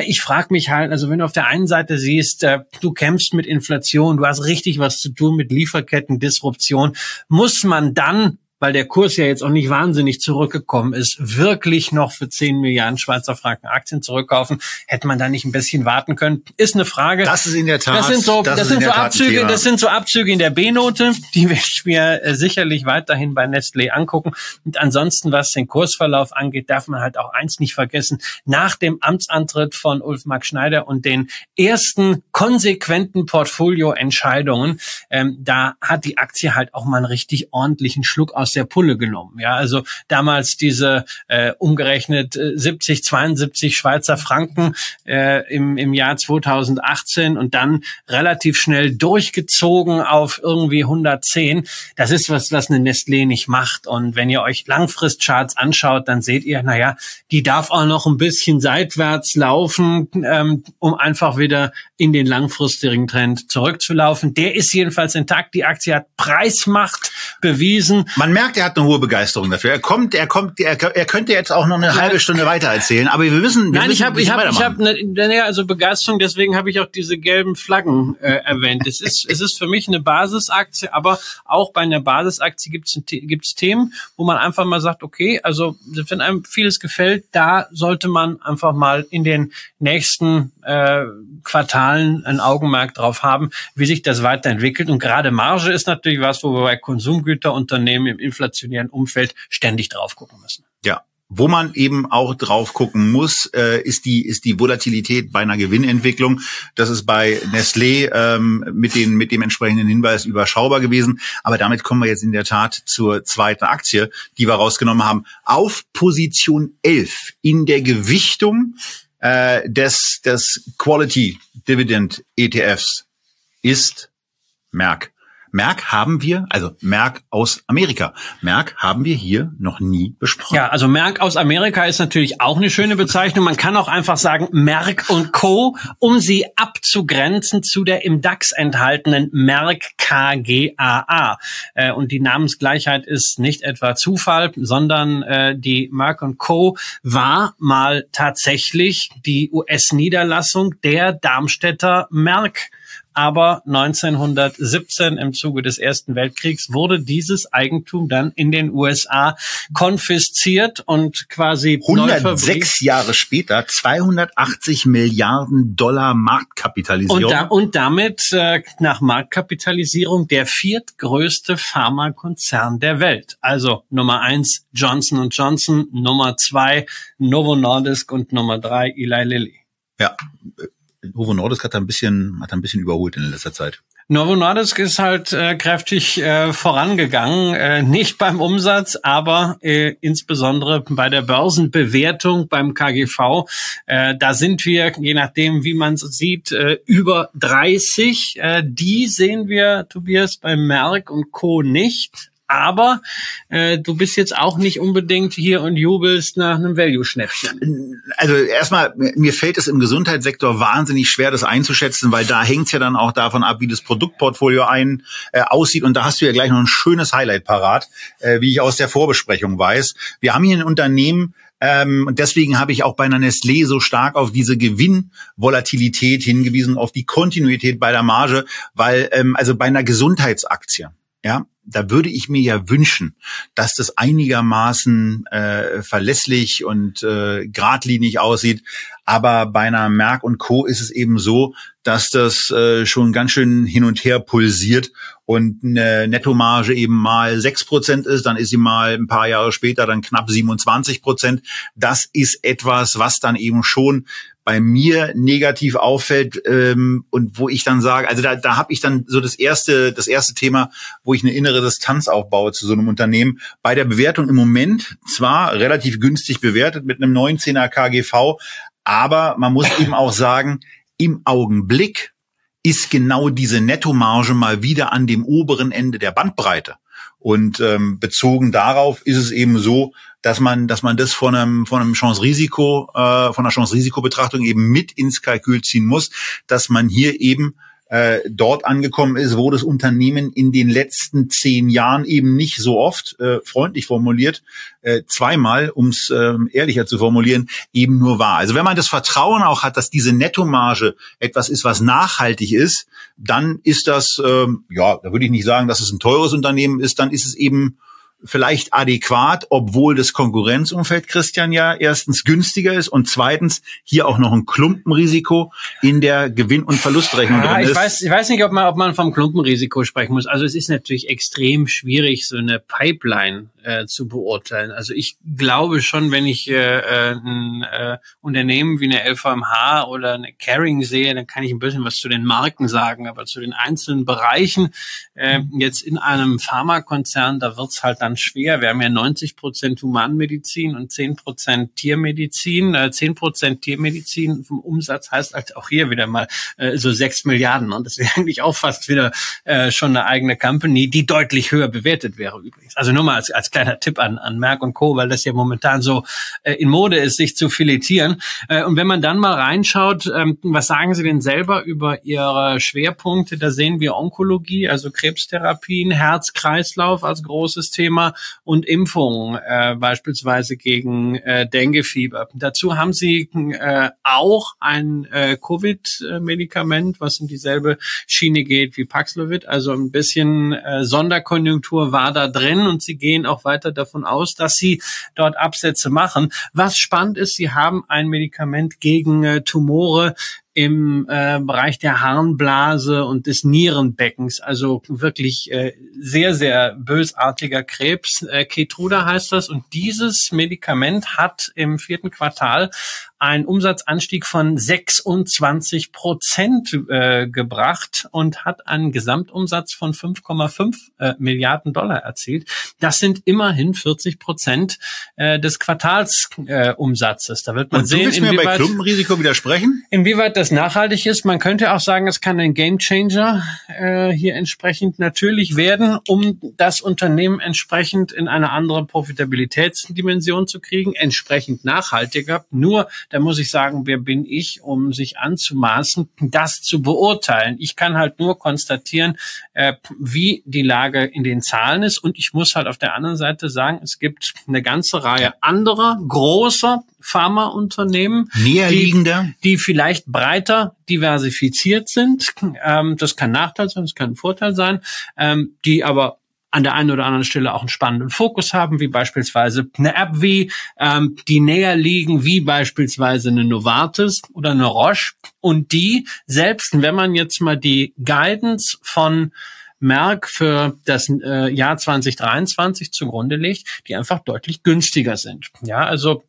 ich frage mich halt, also wenn du auf der einen Seite siehst, äh, du kämpfst mit Inflation, du hast richtig was zu tun mit Lieferketten, Disruption, muss man dann weil der Kurs ja jetzt auch nicht wahnsinnig zurückgekommen ist, wirklich noch für 10 Milliarden Schweizer Franken Aktien zurückkaufen, hätte man da nicht ein bisschen warten können? Ist eine Frage. Das ist in der Tat. Das sind so, das, das sind so Abzüge, das sind so Abzüge in der B-Note, die werde ich mir äh, sicherlich weiterhin bei Nestlé angucken. Und ansonsten, was den Kursverlauf angeht, darf man halt auch eins nicht vergessen. Nach dem Amtsantritt von Ulf Mark Schneider und den ersten konsequenten Portfolioentscheidungen, ähm, da hat die Aktie halt auch mal einen richtig ordentlichen Schluck aus der Pulle genommen. Ja, also damals diese äh, umgerechnet äh, 70, 72 Schweizer Franken äh, im, im Jahr 2018 und dann relativ schnell durchgezogen auf irgendwie 110. Das ist was, was eine Nestlé nicht macht. Und wenn ihr euch Langfristcharts anschaut, dann seht ihr, naja, die darf auch noch ein bisschen seitwärts laufen, ähm, um einfach wieder in den langfristigen Trend zurückzulaufen. Der ist jedenfalls intakt. Die Aktie hat Preismacht bewiesen. Man merkt, er hat eine hohe Begeisterung dafür. Er kommt, er kommt, er, er könnte jetzt auch noch eine ja. halbe Stunde weiter erzählen, aber wir müssen. Wir Nein, müssen ich habe, ich habe, ich habe, naja, also Begeisterung. Deswegen habe ich auch diese gelben Flaggen äh, erwähnt. Es ist, es ist für mich eine Basisaktie, aber auch bei einer Basisaktie gibt es gibt's Themen, wo man einfach mal sagt, okay, also wenn einem vieles gefällt, da sollte man einfach mal in den nächsten äh, Quartalen ein Augenmerk drauf haben, wie sich das weiterentwickelt. Und gerade Marge ist natürlich was, wo wir bei Konsumgüterunternehmen im inflationären Umfeld ständig drauf gucken müssen. Ja, wo man eben auch drauf gucken muss, äh, ist die ist die Volatilität bei einer Gewinnentwicklung. Das ist bei Nestlé ähm, mit den mit dem entsprechenden Hinweis überschaubar gewesen. Aber damit kommen wir jetzt in der Tat zur zweiten Aktie, die wir rausgenommen haben. Auf Position 11 in der Gewichtung äh, des des Quality Dividend ETFs ist Merck. Merck haben wir, also Merck aus Amerika. Merck haben wir hier noch nie besprochen. Ja, also Merck aus Amerika ist natürlich auch eine schöne Bezeichnung. Man kann auch einfach sagen Merck und Co., um sie abzugrenzen zu der im DAX enthaltenen Merck KGAA. Äh, und die Namensgleichheit ist nicht etwa Zufall, sondern äh, die Merck und Co. war mal tatsächlich die US-Niederlassung der Darmstädter Merck aber 1917 im Zuge des Ersten Weltkriegs wurde dieses Eigentum dann in den USA konfisziert und quasi 106 Jahre später 280 Milliarden Dollar Marktkapitalisierung. Und, da, und damit äh, nach Marktkapitalisierung der viertgrößte Pharmakonzern der Welt. Also Nummer eins Johnson Johnson, Nummer zwei Novo Nordisk und Nummer drei Eli Lilly. Ja, Novo Nordisk hat da ein bisschen, hat da ein bisschen überholt in letzter Zeit. Novo Nordisk ist halt äh, kräftig äh, vorangegangen, äh, nicht beim Umsatz, aber äh, insbesondere bei der Börsenbewertung beim KGV. Äh, da sind wir, je nachdem, wie man es sieht, äh, über 30. Äh, die sehen wir, Tobias, bei Merck und Co. nicht aber äh, du bist jetzt auch nicht unbedingt hier und jubelst nach einem Value-Schnäppchen. Also erstmal, mir fällt es im Gesundheitssektor wahnsinnig schwer, das einzuschätzen, weil da hängt es ja dann auch davon ab, wie das Produktportfolio ein äh, aussieht. Und da hast du ja gleich noch ein schönes Highlight parat, äh, wie ich aus der Vorbesprechung weiß. Wir haben hier ein Unternehmen, ähm, und deswegen habe ich auch bei einer Nestlé so stark auf diese Gewinnvolatilität hingewiesen, auf die Kontinuität bei der Marge, weil ähm, also bei einer Gesundheitsaktie, ja, da würde ich mir ja wünschen, dass das einigermaßen äh, verlässlich und äh, geradlinig aussieht. Aber bei einer Merck und Co. ist es eben so, dass das äh, schon ganz schön hin und her pulsiert und eine Nettomarge eben mal sechs Prozent ist, dann ist sie mal ein paar Jahre später dann knapp 27 Prozent. Das ist etwas, was dann eben schon bei mir negativ auffällt ähm, und wo ich dann sage, also da, da habe ich dann so das erste, das erste Thema, wo ich eine innere Distanz aufbaue zu so einem Unternehmen. Bei der Bewertung im Moment zwar relativ günstig bewertet mit einem 19er KGV, aber man muss eben auch sagen, im Augenblick ist genau diese Nettomarge mal wieder an dem oberen Ende der Bandbreite. Und ähm, bezogen darauf ist es eben so, dass man, dass man das von einem, von einem Chance-Risiko, äh, von einer Chance-Risiko-Betrachtung eben mit ins Kalkül ziehen muss, dass man hier eben äh, dort angekommen ist, wo das Unternehmen in den letzten zehn Jahren eben nicht so oft, äh, freundlich formuliert, äh, zweimal, um es äh, ehrlicher zu formulieren, eben nur war. Also wenn man das Vertrauen auch hat, dass diese Nettomarge etwas ist, was nachhaltig ist, dann ist das, äh, ja, da würde ich nicht sagen, dass es ein teures Unternehmen ist, dann ist es eben vielleicht adäquat, obwohl das Konkurrenzumfeld Christian ja erstens günstiger ist und zweitens hier auch noch ein Klumpenrisiko in der Gewinn- und Verlustrechnung ja, drin ich ist. Weiß, ich weiß nicht, ob man, ob man vom Klumpenrisiko sprechen muss. Also es ist natürlich extrem schwierig, so eine Pipeline äh, zu beurteilen. Also ich glaube schon, wenn ich äh, äh, ein äh, Unternehmen wie eine LVMH oder eine Caring sehe, dann kann ich ein bisschen was zu den Marken sagen, aber zu den einzelnen Bereichen äh, jetzt in einem Pharmakonzern, da wird's halt dann schwer. Wir haben ja 90 Prozent Humanmedizin und 10 Prozent Tiermedizin. Äh, 10 Prozent Tiermedizin vom Umsatz heißt halt auch hier wieder mal äh, so 6 Milliarden. Und das wäre eigentlich auch fast wieder äh, schon eine eigene Company, die deutlich höher bewertet wäre übrigens. Also nur mal als, als kleiner Tipp an, an Merck und Co., weil das ja momentan so äh, in Mode ist, sich zu filetieren. Äh, und wenn man dann mal reinschaut, ähm, was sagen Sie denn selber über Ihre Schwerpunkte? Da sehen wir Onkologie, also Krebstherapien, Herz-Kreislauf als großes Thema und Impfungen, äh, beispielsweise gegen äh, Denguefieber. Dazu haben Sie äh, auch ein äh, Covid-Medikament, was in dieselbe Schiene geht wie Paxlovid. Also ein bisschen äh, Sonderkonjunktur war da drin und Sie gehen auch weiter davon aus, dass Sie dort Absätze machen. Was spannend ist, Sie haben ein Medikament gegen äh, Tumore im äh, Bereich der Harnblase und des Nierenbeckens, also wirklich äh, sehr, sehr bösartiger Krebs. Äh, Keytruda heißt das. Und dieses Medikament hat im vierten Quartal einen Umsatzanstieg von 26 Prozent äh, gebracht und hat einen Gesamtumsatz von 5,5 äh, Milliarden Dollar erzielt. Das sind immerhin 40 Prozent äh, des Quartalsumsatzes. Da wird man und sehen, bei Klumpenrisiko widersprechen? Inwieweit das nachhaltig ist, man könnte auch sagen, es kann ein Gamechanger äh, hier entsprechend natürlich werden, um das Unternehmen entsprechend in eine andere Profitabilitätsdimension zu kriegen, entsprechend nachhaltiger. Nur da muss ich sagen, wer bin ich, um sich anzumaßen, das zu beurteilen. Ich kann halt nur konstatieren, äh, wie die Lage in den Zahlen ist. Und ich muss halt auf der anderen Seite sagen, es gibt eine ganze Reihe anderer großer Pharmaunternehmen, die, die vielleicht breiter diversifiziert sind. Ähm, das kann Nachteil sein, das kann ein Vorteil sein, ähm, die aber an der einen oder anderen Stelle auch einen spannenden Fokus haben, wie beispielsweise eine App wie, ähm, die näher liegen, wie beispielsweise eine Novartis oder eine Roche. Und die, selbst wenn man jetzt mal die Guidance von Merck für das äh, Jahr 2023 zugrunde legt, die einfach deutlich günstiger sind. Ja, also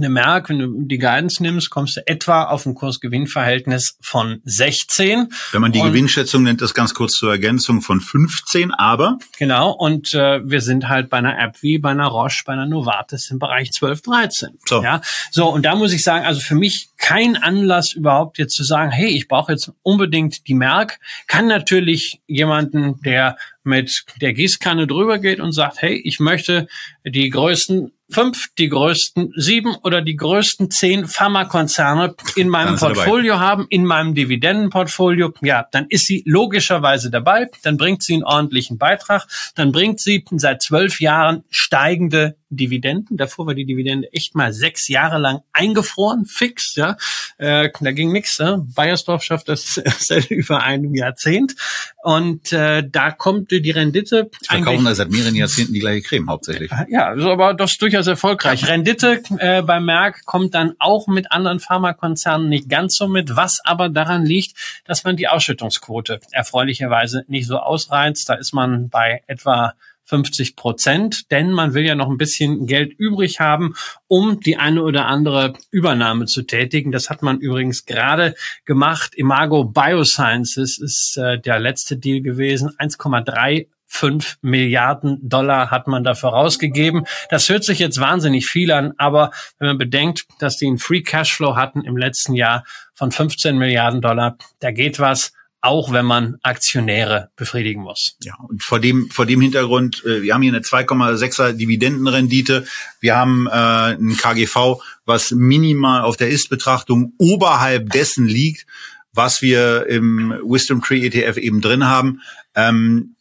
eine Merck, wenn du die Guidance nimmst, kommst du etwa auf ein Kurs-Gewinn-Verhältnis von 16. Wenn man die und, Gewinnschätzung nennt, das ganz kurz zur Ergänzung von 15, aber genau. Und äh, wir sind halt bei einer App wie bei einer Roche, bei einer Novartis im Bereich 12, 13. So. Ja, so und da muss ich sagen, also für mich kein Anlass überhaupt jetzt zu sagen, hey, ich brauche jetzt unbedingt die Merck. Kann natürlich jemanden, der mit der Gießkanne drüber geht und sagt, hey, ich möchte die größten fünf, die größten sieben oder die größten zehn Pharmakonzerne in meinem Portfolio dabei. haben, in meinem Dividendenportfolio, ja, dann ist sie logischerweise dabei, dann bringt sie einen ordentlichen Beitrag, dann bringt sie seit zwölf Jahren steigende Dividenden. Davor war die Dividende echt mal sechs Jahre lang eingefroren, fix, ja. Äh, da ging nichts. Ne? Bayersdorf schafft das seit über einem Jahrzehnt. Und äh, da kommt die Rendite. Sie verkaufen da seit mehreren Jahrzehnten die gleiche Creme hauptsächlich. Ja, also, aber das ist durchaus erfolgreich. Rendite äh, bei Merck kommt dann auch mit anderen Pharmakonzernen nicht ganz so mit, was aber daran liegt, dass man die Ausschüttungsquote erfreulicherweise nicht so ausreizt. Da ist man bei etwa 50 Prozent, denn man will ja noch ein bisschen Geld übrig haben, um die eine oder andere Übernahme zu tätigen. Das hat man übrigens gerade gemacht. Imago Biosciences ist äh, der letzte Deal gewesen. 1,3 fünf Milliarden Dollar hat man dafür rausgegeben. Das hört sich jetzt wahnsinnig viel an, aber wenn man bedenkt, dass die einen Free Cashflow hatten im letzten Jahr von 15 Milliarden Dollar, da geht was auch wenn man Aktionäre befriedigen muss. Ja, und vor dem, vor dem Hintergrund, äh, wir haben hier eine 2,6er Dividendenrendite, wir haben äh, ein KGV, was minimal auf der Ist-Betrachtung oberhalb dessen liegt, was wir im Wisdom Tree ETF eben drin haben. Ähm,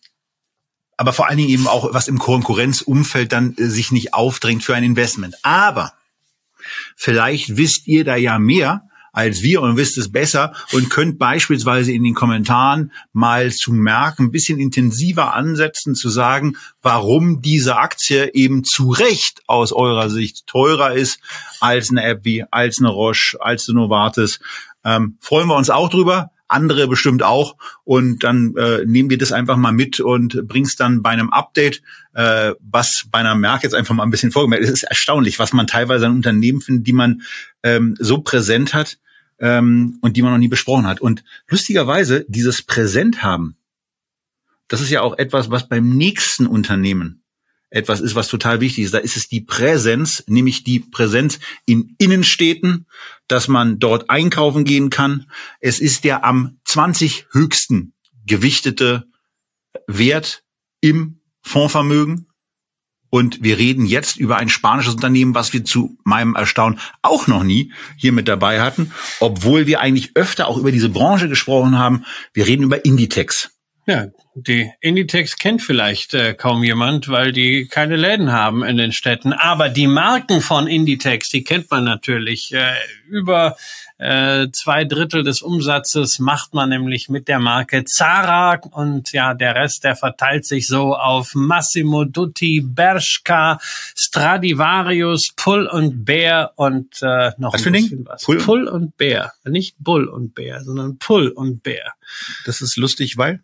aber vor allen Dingen eben auch, was im Konkurrenzumfeld dann äh, sich nicht aufdrängt für ein Investment. Aber vielleicht wisst ihr da ja mehr als wir und wisst es besser und könnt beispielsweise in den Kommentaren mal zu merken, ein bisschen intensiver ansetzen, zu sagen, warum diese Aktie eben zu Recht aus eurer Sicht teurer ist als eine App wie, als eine Roche, als eine Novartis. Ähm, freuen wir uns auch drüber andere bestimmt auch. Und dann äh, nehmen wir das einfach mal mit und bring's dann bei einem Update, äh, was bei einer Merck jetzt einfach mal ein bisschen vorgemerkt. Es ist erstaunlich, was man teilweise an Unternehmen findet, die man ähm, so präsent hat ähm, und die man noch nie besprochen hat. Und lustigerweise, dieses Präsent haben, das ist ja auch etwas, was beim nächsten Unternehmen etwas ist, was total wichtig ist. Da ist es die Präsenz, nämlich die Präsenz in Innenstädten, dass man dort einkaufen gehen kann. Es ist der am 20 höchsten gewichtete Wert im Fondsvermögen. Und wir reden jetzt über ein spanisches Unternehmen, was wir zu meinem Erstaunen auch noch nie hier mit dabei hatten, obwohl wir eigentlich öfter auch über diese Branche gesprochen haben. Wir reden über Inditex. Ja, die Inditex kennt vielleicht äh, kaum jemand, weil die keine Läden haben in den Städten. Aber die Marken von Inditex, die kennt man natürlich. Äh, über äh, zwei Drittel des Umsatzes macht man nämlich mit der Marke Zara und ja, der Rest, der verteilt sich so auf Massimo Dutti, Bershka, Stradivarius, Pull und Bär und äh, noch was ein bisschen was. Pull? Pull und Bär, nicht Bull und Bär, sondern Pull und Bär. Das ist lustig, weil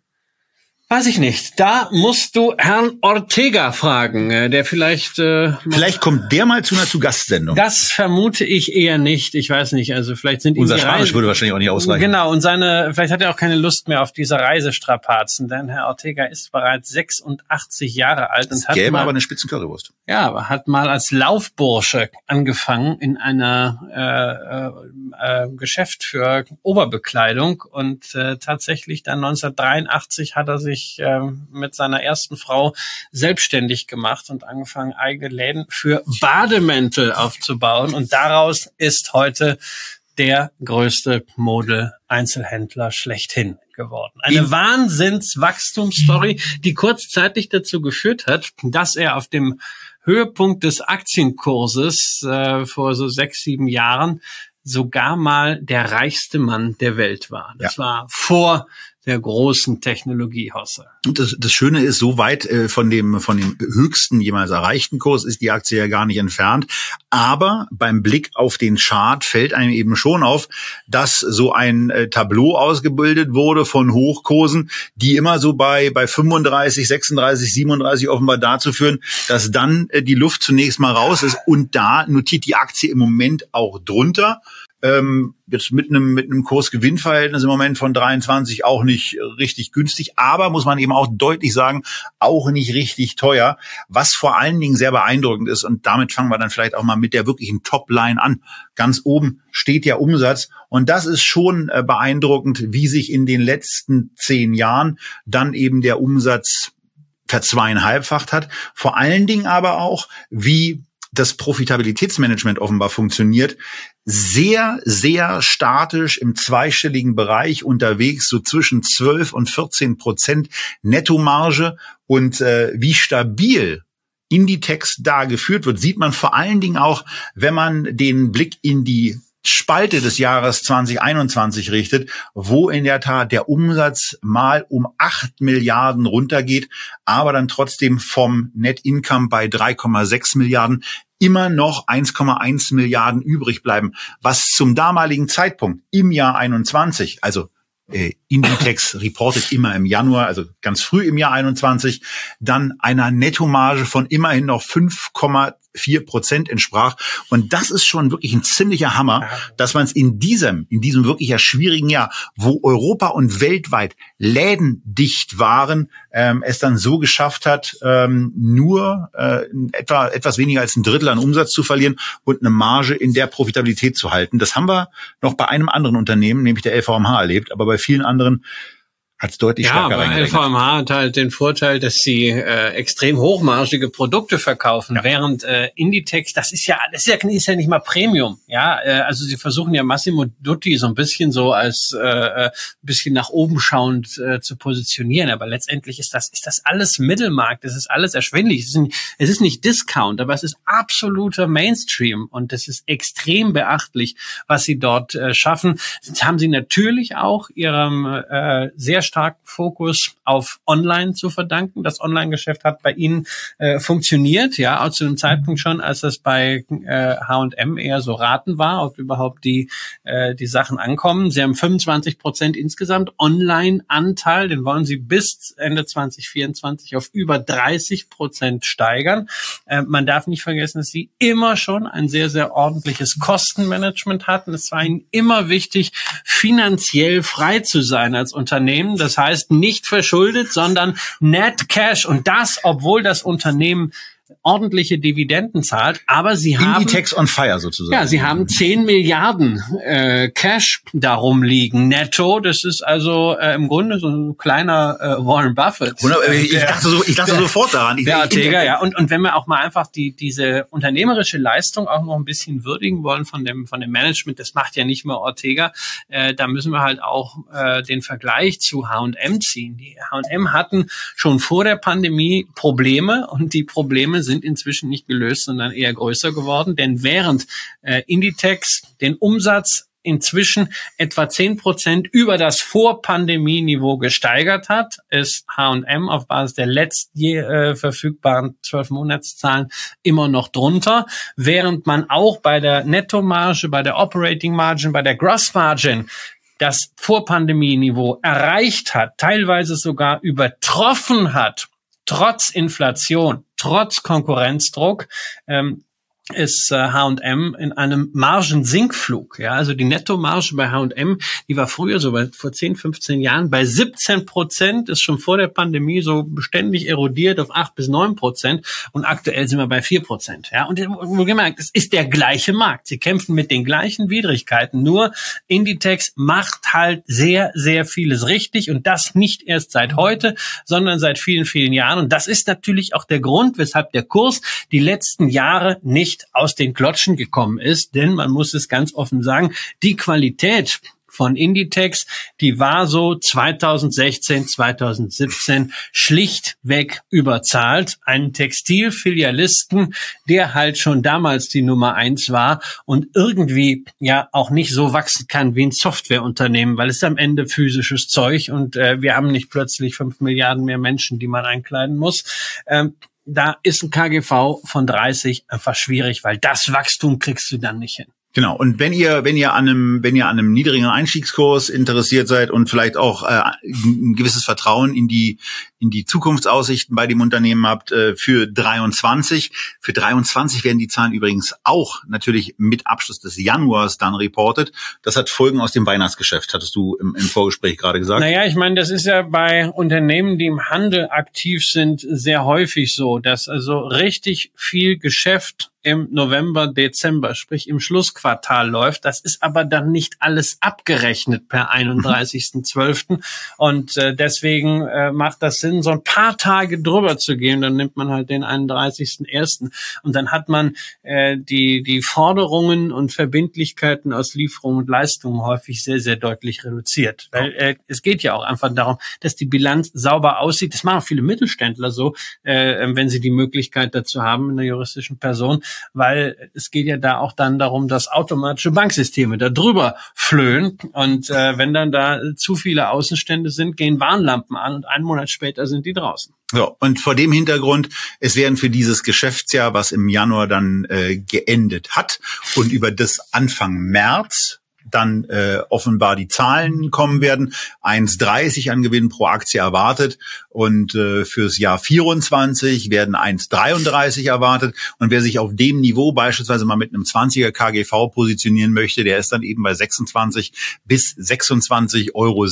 Weiß ich nicht. Da musst du Herrn Ortega fragen, äh, der vielleicht. Äh, vielleicht kommt der mal zu einer zu Gastsendung. Das vermute ich eher nicht. Ich weiß nicht. Also vielleicht sind unser Spanisch Reise würde wahrscheinlich auch nicht ausreichen. Genau. Und seine, vielleicht hat er auch keine Lust mehr auf diese Reisestrapazen, denn Herr Ortega ist bereits 86 Jahre alt und hat mal, aber eine Spitzencurrywurst. Ja, aber hat mal als Laufbursche angefangen in einer äh, äh, Geschäft für Oberbekleidung und äh, tatsächlich dann 1983 hat er sich sich äh, mit seiner ersten Frau selbstständig gemacht und angefangen, eigene Läden für Bademäntel aufzubauen. Und daraus ist heute der größte Mode-Einzelhändler schlechthin geworden. Eine Wahnsinnswachstumsstory, die kurzzeitig dazu geführt hat, dass er auf dem Höhepunkt des Aktienkurses äh, vor so sechs, sieben Jahren sogar mal der reichste Mann der Welt war. Das ja. war vor der großen Technologiehosse. Und das, das Schöne ist, so weit äh, von dem von dem höchsten jemals erreichten Kurs ist die Aktie ja gar nicht entfernt. Aber beim Blick auf den Chart fällt einem eben schon auf, dass so ein äh, Tableau ausgebildet wurde von Hochkursen, die immer so bei bei 35, 36, 37 offenbar dazu führen, dass dann äh, die Luft zunächst mal raus ist und da notiert die Aktie im Moment auch drunter ähm, jetzt mit einem mit einem Kursgewinnverhältnis im Moment von 23 auch nicht richtig günstig, aber muss man eben auch deutlich sagen, auch nicht richtig teuer, was vor allen Dingen sehr beeindruckend ist und damit fangen wir dann vielleicht auch mal mit der wirklichen Topline an. Ganz oben steht der Umsatz und das ist schon äh, beeindruckend, wie sich in den letzten zehn Jahren dann eben der Umsatz verzweieinhalbfacht hat. Vor allen Dingen aber auch, wie das Profitabilitätsmanagement offenbar funktioniert, sehr, sehr statisch im zweistelligen Bereich unterwegs, so zwischen 12 und 14 Prozent Nettomarge. Und äh, wie stabil Inditex da geführt wird, sieht man vor allen Dingen auch, wenn man den Blick in die Spalte des Jahres 2021 richtet, wo in der Tat der Umsatz mal um acht Milliarden runtergeht, aber dann trotzdem vom Net Income bei 3,6 Milliarden immer noch 1,1 Milliarden übrig bleiben, was zum damaligen Zeitpunkt im Jahr 21, also äh, Inditex reportet immer im Januar, also ganz früh im Jahr 21, dann einer Nettomarge von immerhin noch 5,4 Prozent entsprach. Und das ist schon wirklich ein ziemlicher Hammer, dass man es in diesem, in diesem wirklich ja schwierigen Jahr, wo Europa und weltweit Läden dicht waren, ähm, es dann so geschafft hat, ähm, nur äh, etwa etwas weniger als ein Drittel an Umsatz zu verlieren und eine Marge in der Profitabilität zu halten. Das haben wir noch bei einem anderen Unternehmen, nämlich der LVMH erlebt, aber bei vielen anderen hat es deutlich ja, stärker aber LVMH hat halt den Vorteil, dass sie äh, extrem hochmargige Produkte verkaufen, ja. während äh, Inditex, das ist ja, das ist ja, ist ja nicht mal Premium, ja, äh, also sie versuchen ja Massimo Dutti so ein bisschen so als äh, ein äh, bisschen nach oben schauend äh, zu positionieren, aber letztendlich ist das ist das alles Mittelmarkt, das ist alles erschwinglich, es ist, nicht, es ist nicht Discount, aber es ist absoluter Mainstream. Und das ist extrem beachtlich, was sie dort äh, schaffen. Jetzt haben sie natürlich auch ihrem äh, sehr starken Fokus auf Online zu verdanken. Das Online-Geschäft hat bei Ihnen äh, funktioniert, ja, auch zu einem Zeitpunkt schon, als das bei H&M eher so raten war, ob überhaupt die äh, die Sachen ankommen. Sie haben 25 Prozent insgesamt Online-Anteil, den wollen Sie bis Ende 2024 auf über 30 Prozent steigern. Äh, man darf nicht vergessen, dass Sie immer schon ein sehr sehr ordentliches Kostenmanagement hatten. Es war Ihnen immer wichtig, finanziell frei zu sein als Unternehmen das heißt nicht verschuldet, sondern Net Cash. Und das, obwohl das Unternehmen ordentliche Dividenden zahlt, aber sie haben Inditex on fire sozusagen. Ja, sie haben 10 Milliarden äh, Cash darum liegen netto. Das ist also äh, im Grunde so ein kleiner äh, Warren Buffett. Ich dachte, so, ich dachte der, sofort daran. Ich, der Ortega, ja. Und, und wenn wir auch mal einfach die diese unternehmerische Leistung auch noch ein bisschen würdigen wollen von dem von dem Management, das macht ja nicht mehr Ortega. Äh, da müssen wir halt auch äh, den Vergleich zu H&M ziehen. Die H&M hatten schon vor der Pandemie Probleme und die Probleme Probleme sind inzwischen nicht gelöst, sondern eher größer geworden. Denn während äh, Inditex den Umsatz inzwischen etwa zehn Prozent über das Vorpandemieniveau gesteigert hat, ist H&M auf Basis der letzten äh, verfügbaren zwölf Monatszahlen immer noch drunter, während man auch bei der Nettomarge, bei der Operating Margin, bei der Gross Margin das Vorpandemieniveau erreicht hat, teilweise sogar übertroffen hat trotz Inflation, trotz Konkurrenzdruck, ähm, ist H&M in einem Margensinkflug. Ja, also die Nettomarge bei H&M, die war früher so bei, vor 10, 15 Jahren bei 17 Prozent, ist schon vor der Pandemie so beständig erodiert auf 8 bis 9 Prozent und aktuell sind wir bei 4 Prozent. Ja, und gemerkt, es ist der gleiche Markt. Sie kämpfen mit den gleichen Widrigkeiten, nur Inditex macht halt sehr, sehr vieles richtig und das nicht erst seit heute, sondern seit vielen, vielen Jahren. Und das ist natürlich auch der Grund, weshalb der Kurs die letzten Jahre nicht nicht aus den Klotschen gekommen ist, denn man muss es ganz offen sagen, die Qualität von Inditex, die war so 2016, 2017 schlichtweg überzahlt. Einen Textilfilialisten, der halt schon damals die Nummer eins war und irgendwie ja auch nicht so wachsen kann wie ein Softwareunternehmen, weil es am Ende physisches Zeug und äh, wir haben nicht plötzlich fünf Milliarden mehr Menschen, die man einkleiden muss. Ähm, da ist ein KGV von 30 einfach schwierig, weil das Wachstum kriegst du dann nicht hin. Genau. Und wenn ihr, wenn ihr an einem, wenn ihr an einem niedrigen Einstiegskurs interessiert seid und vielleicht auch äh, ein gewisses Vertrauen in die in die Zukunftsaussichten bei dem Unternehmen habt äh, für 23, für 23 werden die Zahlen übrigens auch natürlich mit Abschluss des Januars dann reportet. Das hat Folgen aus dem Weihnachtsgeschäft, hattest du im, im Vorgespräch gerade gesagt. Naja, ich meine, das ist ja bei Unternehmen, die im Handel aktiv sind, sehr häufig so, dass also richtig viel Geschäft im November, Dezember, sprich im Schlussquartal läuft. Das ist aber dann nicht alles abgerechnet per 31.12. Und äh, deswegen äh, macht das Sinn, so ein paar Tage drüber zu gehen. Dann nimmt man halt den 31.01. Und dann hat man äh, die, die Forderungen und Verbindlichkeiten aus Lieferungen und Leistungen häufig sehr, sehr deutlich reduziert. Weil äh, es geht ja auch einfach darum, dass die Bilanz sauber aussieht. Das machen viele Mittelständler so, äh, wenn sie die Möglichkeit dazu haben in der juristischen Person weil es geht ja da auch dann darum, dass automatische Banksysteme da drüber flöhen. Und äh, wenn dann da zu viele Außenstände sind, gehen Warnlampen an und einen Monat später sind die draußen. So, und vor dem Hintergrund, es werden für dieses Geschäftsjahr, was im Januar dann äh, geendet hat und über das Anfang März dann äh, offenbar die Zahlen kommen werden. 1,30 an Gewinn pro Aktie erwartet und äh, fürs Jahr 24 werden 1,33 erwartet. Und wer sich auf dem Niveau beispielsweise mal mit einem 20er KGV positionieren möchte, der ist dann eben bei 26 bis 26,60 Euro.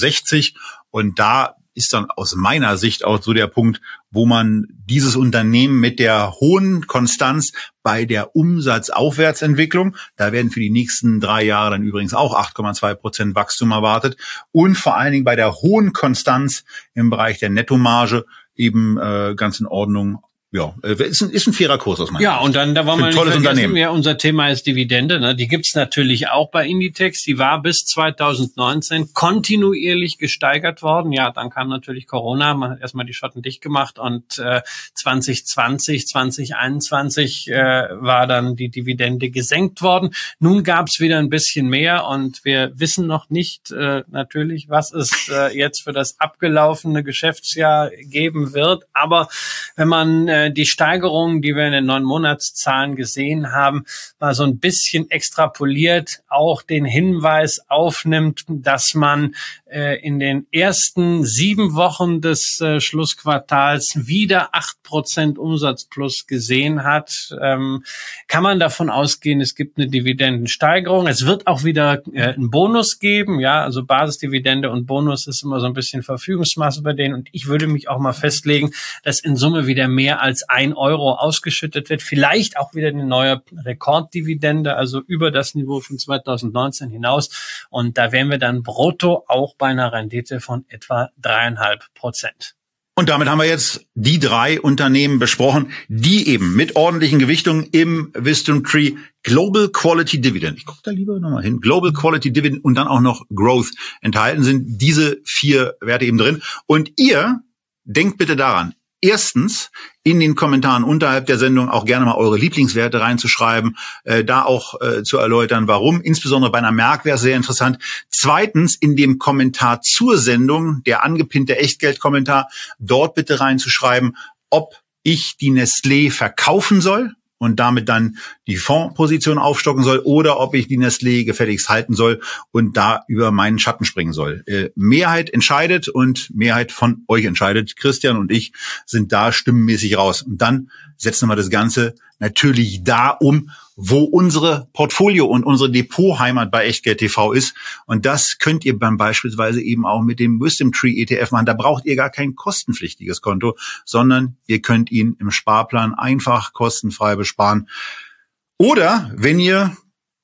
Und da ist dann aus meiner Sicht auch so der Punkt, wo man dieses Unternehmen mit der hohen Konstanz bei der Umsatzaufwärtsentwicklung, da werden für die nächsten drei Jahre dann übrigens auch 8,2 Prozent Wachstum erwartet und vor allen Dingen bei der hohen Konstanz im Bereich der Nettomarge eben äh, ganz in Ordnung ja, äh, ist ein, ist ein fairer Kurs aus meiner Ja, Sicht. und dann, da wollen wir nicht tolles Unternehmen. Ja, unser Thema ist Dividende. Ne? Die gibt's natürlich auch bei Inditex. Die war bis 2019 kontinuierlich gesteigert worden. Ja, dann kam natürlich Corona. Man hat erstmal die Schotten dicht gemacht und äh, 2020, 2021 äh, war dann die Dividende gesenkt worden. Nun gab's wieder ein bisschen mehr und wir wissen noch nicht äh, natürlich, was es äh, jetzt für das abgelaufene Geschäftsjahr geben wird. Aber wenn man äh, die Steigerung, die wir in den neun Monatszahlen gesehen haben, mal so ein bisschen extrapoliert, auch den Hinweis aufnimmt, dass man äh, in den ersten sieben Wochen des äh, Schlussquartals wieder acht Prozent Umsatzplus gesehen hat, ähm, kann man davon ausgehen, es gibt eine Dividendensteigerung. Es wird auch wieder äh, einen Bonus geben, ja, also Basisdividende und Bonus ist immer so ein bisschen Verfügungsmasse bei denen und ich würde mich auch mal festlegen, dass in Summe wieder mehr als ein Euro ausgeschüttet wird. Vielleicht auch wieder eine neue Rekorddividende, also über das Niveau von 2019 hinaus. Und da wären wir dann brutto auch bei einer Rendite von etwa dreieinhalb Prozent. Und damit haben wir jetzt die drei Unternehmen besprochen, die eben mit ordentlichen Gewichtungen im Wisdom Tree Global Quality Dividend, ich gucke da lieber nochmal hin, Global Quality Dividend und dann auch noch Growth enthalten sind diese vier Werte eben drin. Und ihr denkt bitte daran, erstens in den Kommentaren unterhalb der Sendung auch gerne mal eure Lieblingswerte reinzuschreiben, äh, da auch äh, zu erläutern, warum. Insbesondere bei einer Merk wäre es sehr interessant. Zweitens in dem Kommentar zur Sendung, der angepinnte Echtgeldkommentar, dort bitte reinzuschreiben, ob ich die Nestlé verkaufen soll und damit dann die Fondsposition aufstocken soll oder ob ich die Nestlé gefälligst halten soll und da über meinen Schatten springen soll. Äh, Mehrheit entscheidet und Mehrheit von euch entscheidet. Christian und ich sind da stimmenmäßig raus. Und dann setzen wir das Ganze natürlich da um, wo unsere Portfolio und unsere Depotheimat bei Echtgeld TV ist. Und das könnt ihr dann beispielsweise eben auch mit dem Wisdom Tree ETF machen. Da braucht ihr gar kein kostenpflichtiges Konto, sondern ihr könnt ihn im Sparplan einfach kostenfrei besparen. Oder wenn ihr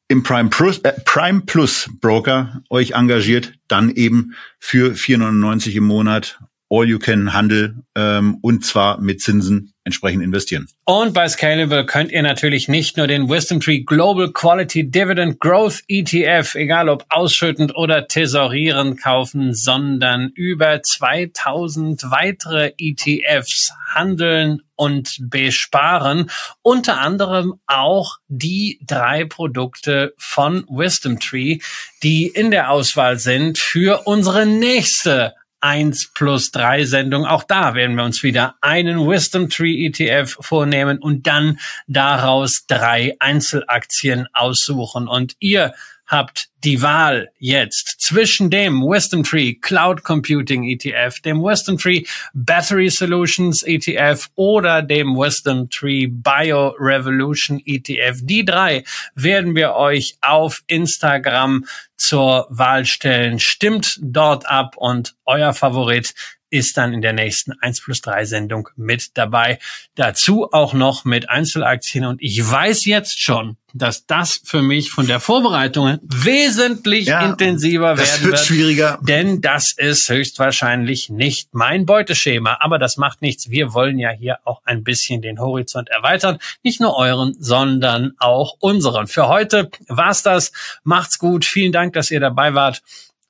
im Prime Plus, äh, Prime Plus Broker euch engagiert, dann eben für 4,99 im Monat All-You-Can-Handel ähm, und zwar mit Zinsen entsprechend investieren. Und bei Scalable könnt ihr natürlich nicht nur den Wisdom Tree Global Quality Dividend Growth ETF, egal ob ausschüttend oder tesorierend kaufen, sondern über 2000 weitere ETFs handeln und besparen. Unter anderem auch die drei Produkte von Wisdom Tree, die in der Auswahl sind für unsere nächste 1 plus 3 Sendung. Auch da werden wir uns wieder einen Wisdom Tree ETF vornehmen und dann daraus drei Einzelaktien aussuchen. Und ihr habt die Wahl jetzt zwischen dem Wisdom Tree Cloud Computing ETF, dem Wisdom Tree Battery Solutions ETF oder dem Wisdom Tree Bio Revolution ETF. Die drei werden wir euch auf Instagram zur Wahl stellen. Stimmt dort ab und euer Favorit ist dann in der nächsten 1 plus 3 Sendung mit dabei. Dazu auch noch mit Einzelaktien. Und ich weiß jetzt schon, dass das für mich von der Vorbereitung wesentlich ja, intensiver werden wird. schwieriger. Denn das ist höchstwahrscheinlich nicht mein Beuteschema. Aber das macht nichts. Wir wollen ja hier auch ein bisschen den Horizont erweitern. Nicht nur euren, sondern auch unseren. Für heute war's das. Macht's gut. Vielen Dank, dass ihr dabei wart.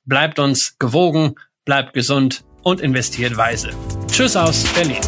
Bleibt uns gewogen. Bleibt gesund und investiert weise. Tschüss aus Berlin.